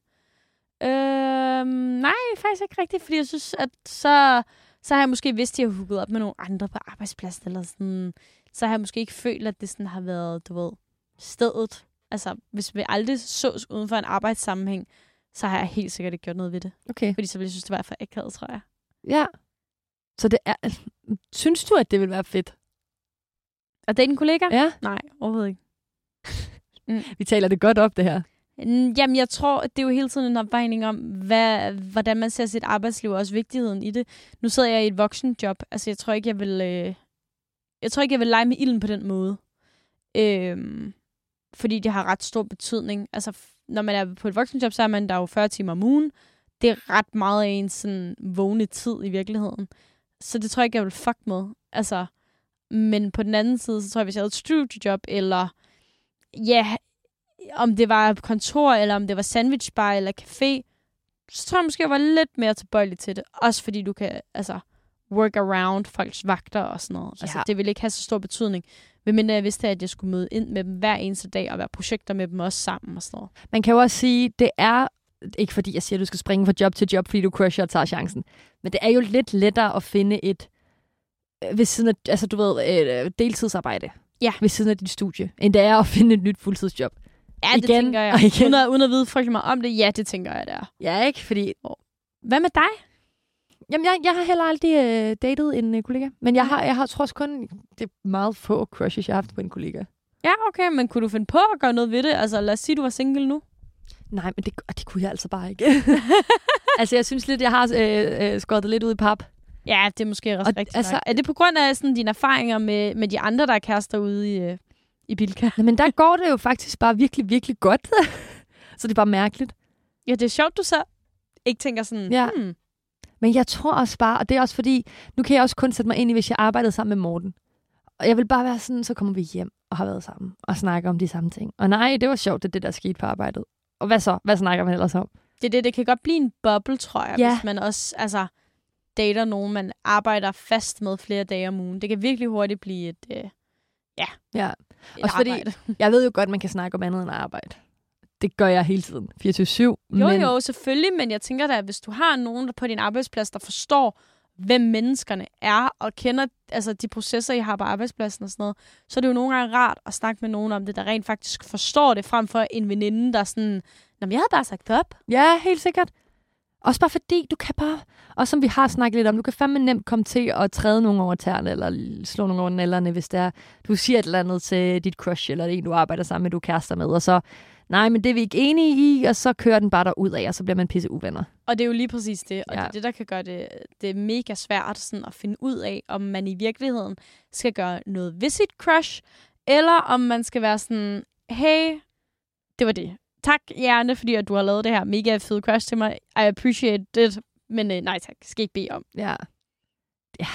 Øh, nej, faktisk ikke rigtigt, fordi jeg synes, at så, så har jeg måske vidst, at jeg har hooket op med nogle andre på arbejdspladsen, eller sådan så har jeg måske ikke følt, at det sådan har været, du ved, stedet. Altså, hvis vi aldrig sås uden for en arbejdssammenhæng, så har jeg helt sikkert ikke gjort noget ved det. Okay. Fordi så ville jeg synes, det var for akavet, tror jeg. Ja. Så det er... Synes du, at det vil være fedt? Og det er en kollega? Ja. Nej, overhovedet ikke. [laughs] Vi taler det godt op, det her. Mm, Jamen, jeg tror, at det er jo hele tiden en opvejning om, hvad, hvordan man ser sit arbejdsliv, og også vigtigheden i det. Nu sidder jeg i et voksenjob. Altså, jeg tror ikke, jeg vil... Øh, jeg tror ikke, jeg vil lege med ilden på den måde. Øhm, fordi det har ret stor betydning. Altså, når man er på et voksenjob, så er man der jo 40 timer om ugen. Det er ret meget af ens sådan, vågne tid i virkeligheden. Så det tror jeg ikke, jeg vil fuck med. Altså, men på den anden side, så tror jeg, hvis jeg havde et studiejob, eller ja, om det var kontor, eller om det var sandwichbar eller café, så tror jeg måske, jeg var lidt mere tilbøjelig til det. Også fordi du kan, altså, work around folks vagter og sådan noget. Altså, Ja. det ville ikke have så stor betydning. Medmindre jeg vidste, at jeg skulle møde ind med dem hver eneste dag, og være projekter med dem også sammen og sådan noget. Man kan jo også sige, det er ikke fordi jeg siger, at du skal springe fra job til job, fordi du crusher og tager chancen. Men det er jo lidt lettere at finde et, ved siden af, altså du ved, øh, deltidsarbejde. Ja. Ved siden af dit studie, end det er at [laughs] finde et nyt fuldtidsjob. Ja, det Igen tænker jeg. igen. Uden at, uden at vide frygtelig meget om det, ja, det tænker jeg, det er. Ja, ikke? Fordi, Hvad med dig? jamen jeg, jeg har heller aldrig øh, datet en øh, kollega. Men jeg har, jeg har tror også kun, det er meget få crushes, jeg har haft på en kollega. Ja, okay, men kunne du finde på at gøre noget ved det? Altså, lad os sige, du var single nu. Nej, men det, det kunne jeg altså bare ikke. [laughs] altså, jeg synes lidt, jeg har øh, øh, skåret det lidt ud i pap. Ja, det er måske også Og rigtigt altså- nok. Er det på grund af sådan, dine erfaringer med, med de andre, der er kærester ude i, øh, i Bilka? Men der går det jo faktisk bare virkelig, virkelig godt. [laughs] så det er bare mærkeligt. Ja, det er sjovt, du så ikke tænker sådan, Ja. hmm, Men jeg tror også bare, og det er også fordi, nu kan jeg også kun sætte mig ind i, hvis jeg arbejdede sammen med Morten. Og jeg vil bare være sådan, så kommer vi hjem og har været sammen og snakker om de samme ting. Og nej, det var sjovt, det, det der skete på arbejdet. Og hvad så? Hvad snakker man ellers om? det det, det kan godt blive en boble, tror jeg, Ja. hvis man også altså, dater nogen, man arbejder fast med flere dage om ugen. Det kan virkelig hurtigt blive et, øh, Ja. et Også fordi- arbejde. [laughs] Jeg ved jo godt, man kan snakke om andet end arbejde. Det gør jeg hele tiden. 24-7. Jo, men, jo, selvfølgelig, men jeg tænker da, at hvis du har nogen der på din arbejdsplads, der forstår, hvem menneskerne er, og kender altså, de processer, I har på arbejdspladsen og sådan noget, så er det jo nogle gange rart at snakke med nogen om det, der rent faktisk forstår det, frem for en veninde, der er sådan, Nå, jeg havde bare sagt op. Ja, helt sikkert. Også bare fordi, du kan bare... Og som vi har snakket lidt om, du kan fandme nemt komme til at træde nogen over tæerne, eller slå nogen over nælderne, hvis det er, du siger et eller andet til dit crush, eller en, du arbejder sammen med, du er kærester med, og så, nej, men det er vi ikke enige i, og så kører den bare ud af, og så bliver man pisse uvenner. Og det er jo lige præcis det, og ja. det er det, der kan gøre det, det er mega svært sådan, at finde ud af, om man i virkeligheden skal gøre noget ved sit crush, eller om man skal være sådan, hey, det var det. Tak, hjerne, fordi at du har lavet det her mega fede crush til mig. I appreciate it. Men øh, nej tak, skal ikke bede om. Ja. Ja.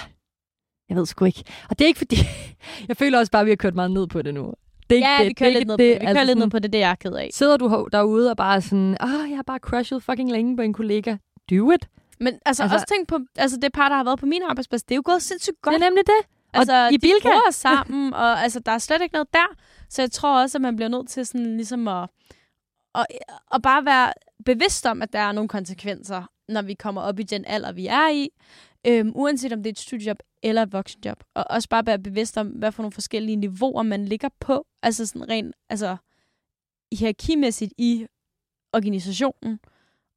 Jeg ved sgu ikke. Og det er ikke fordi... [laughs] jeg føler også bare, at vi har kørt meget ned på det nu. Det er ikke Ja, det. vi kører det lidt ned på det. Vi kører Altså lidt ned på det, det er jeg ked af. Sidder du derude og bare sådan, ah, jeg har bare crushet fucking længe på en kollega. Do it. Men altså, Altså- også tænk på, altså det par, der har været på min arbejdsplads, det er jo gået sindssygt godt. Det er nemlig det. Altså, i de Bilka? sammen, og altså, der er slet ikke noget der. Så jeg tror også, at man bliver nødt til sådan ligesom at, og, at bare være bevidst om, at der er nogle konsekvenser, når vi kommer op i den alder, vi er i. Øhm, uanset om det er et studiejob eller et voksenjob. Og også bare være bevidst om, hvad for nogle forskellige niveauer man ligger på. Altså sådan rent altså, hierarkimæssigt i organisationen.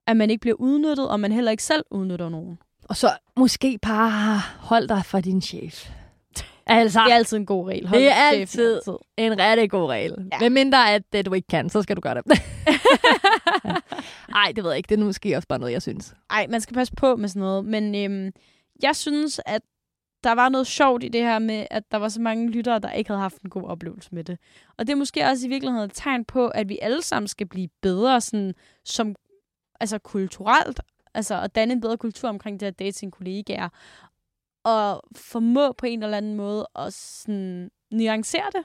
At man ikke bliver udnyttet, og man heller ikke selv udnytter nogen. Og så måske bare hold dig fra din chef. Altså, Det er altid en god regel. Hold Det er chefen altid. en rigtig god regel. Ja. Ja. Hvem mindre, at det, du ikke kan, så skal du gøre det. [laughs] Nej, det ved jeg ikke. Det er måske også bare noget, jeg synes. Ej, man skal passe på med sådan noget. Men øhm, jeg synes, at der var noget sjovt i det her med, at der var så mange lyttere, der ikke havde haft en god oplevelse med det. Og det er måske også i virkeligheden et tegn på, at vi alle sammen skal blive bedre sådan, som altså kulturelt, altså at danne en bedre kultur omkring det at date sine kollegaer, og formå på en eller anden måde at sådan, nuancere det,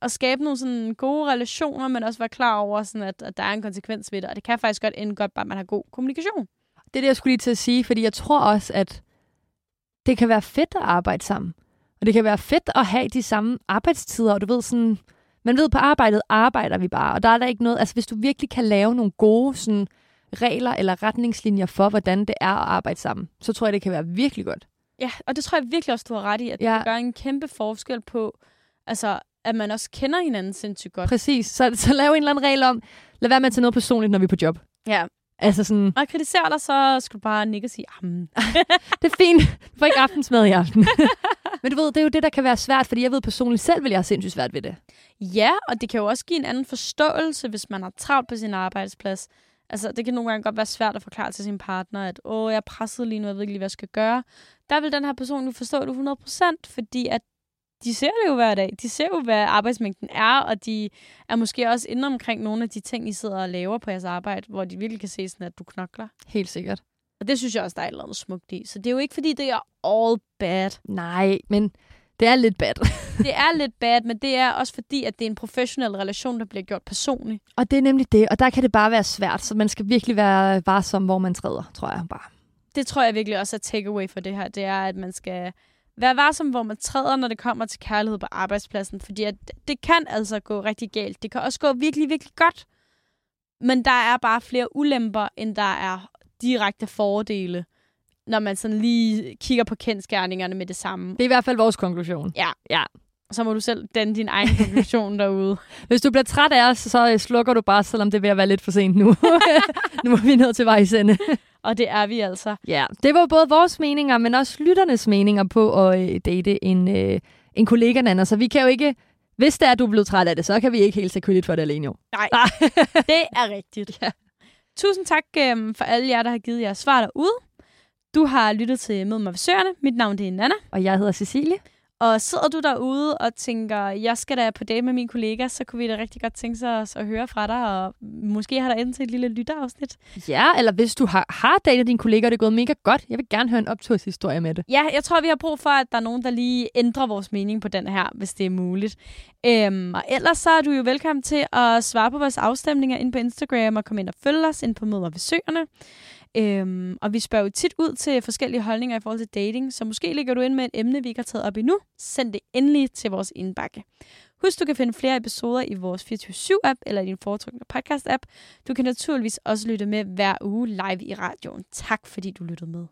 og skabe nogle sådan gode relationer, men også være klar over, sådan at, at der er en konsekvens ved det, og det kan faktisk godt ende godt, bare at man har god kommunikation. Det er det, jeg skulle lige til at sige, fordi jeg tror også, at det kan være fedt at arbejde sammen. Og det kan være fedt at have de samme arbejdstider, og du ved sådan, man ved på arbejdet arbejder vi bare, og der er der ikke noget, altså hvis du virkelig kan lave nogle gode sådan, regler eller retningslinjer for, hvordan det er at arbejde sammen, så tror jeg, det kan være virkelig godt. Ja, og det tror jeg virkelig også, du har ret i, at Ja. det gør en kæmpe forskel på, altså, at man også kender hinanden sindssygt godt. Præcis. Så, så lav en eller anden regel om, lad være med at tage noget personligt, når vi er på job. Ja. Altså sådan, jeg kritiserer dig, så skal du bare nikke og sige, "Jamen." [laughs] det er fint. Du får ikke aftensmad i aften. [laughs] Men du ved, det er jo det, der kan være svært, fordi jeg ved personligt selv, vil jeg have sindssygt svært ved det. Ja, og det kan jo også give en anden forståelse, hvis man har travlt på sin arbejdsplads. Altså, det kan nogle gange godt være svært at forklare til sin partner, at åh, jeg er presset lige nu, jeg ved ikke lige, hvad jeg skal gøre. Der vil den her person jo forstå det 100%, fordi at de ser det jo hver dag. De ser jo, hvad arbejdsmængden er, og de er måske også inde omkring nogle af de ting, I sidder og laver på jeres arbejde, hvor de virkelig kan se sådan, at du knokler. Helt sikkert. Og det synes jeg også, der er et eller andet smukt i. Så det er jo ikke, fordi det er all bad. Nej, men det er lidt bad. [laughs] Det er lidt bad, men det er også fordi, at det er en professionel relation, der bliver gjort personligt. Og det er nemlig det, og der kan det bare være svært, så man skal virkelig være varsom, hvor man træder, tror jeg bare. det tror jeg virkelig også er takeaway for det her, det er, at man skal være varsom, hvor man træder, når det kommer til kærlighed på arbejdspladsen, fordi at det kan altså gå rigtig galt. Det kan også gå virkelig, virkelig godt, men der er bare flere ulemper, end der er direkte fordele, når man sådan lige kigger på kendskærningerne med det samme. Det er i hvert fald vores konklusion. Ja. ja. Så må du selv danne din egen konklusion [laughs] derude. Hvis du bliver træt af os, så øh, slukker du bare, selvom det er ved at være lidt for sent nu. [laughs] nu er vi nået til vejs ende. [laughs] Og det er vi altså. Ja, det var både vores meninger, men også lytternes meninger på at øh, date en, øh, en kollega, Nana. Så vi kan jo ikke, hvis det er, at du er blevet træt af det, så kan vi ikke helt tage credit for det alene jo. Nej, det er rigtigt. Ja. Tusind tak øhm, for alle jer, der har givet jer svar derude. Du har lyttet til Mød mig ved. Mit navn det er Nana. Og jeg hedder Cecilie. Og sidder du derude og tænker, jeg skal da på date med min kollega, så kunne vi da rigtig godt tænke sig os at høre fra dig, og måske har der endt til et lille lytterafsnit. Ja, eller hvis du har, har datet din kollega, og det er gået mega godt, jeg vil gerne høre en opturshistorie med det. Ja, jeg tror, vi har brug for, at der er nogen, der lige ændrer vores mening på den her, hvis det er muligt. Øhm, og ellers så er du jo velkommen til at svare på vores afstemninger ind på Instagram og komme ind og følge os ind på Møder ved Søerne. Øhm, og vi spørger jo tit ud til forskellige holdninger i forhold til dating, så måske ligger du ind med et emne, vi ikke har taget op endnu. Send det endelig til vores indbakke. Husk, du kan finde flere episoder i vores 24-7-app eller i din foretrukne podcast-app. Du kan naturligvis også lytte med hver uge live i radioen. Tak fordi du lyttede med.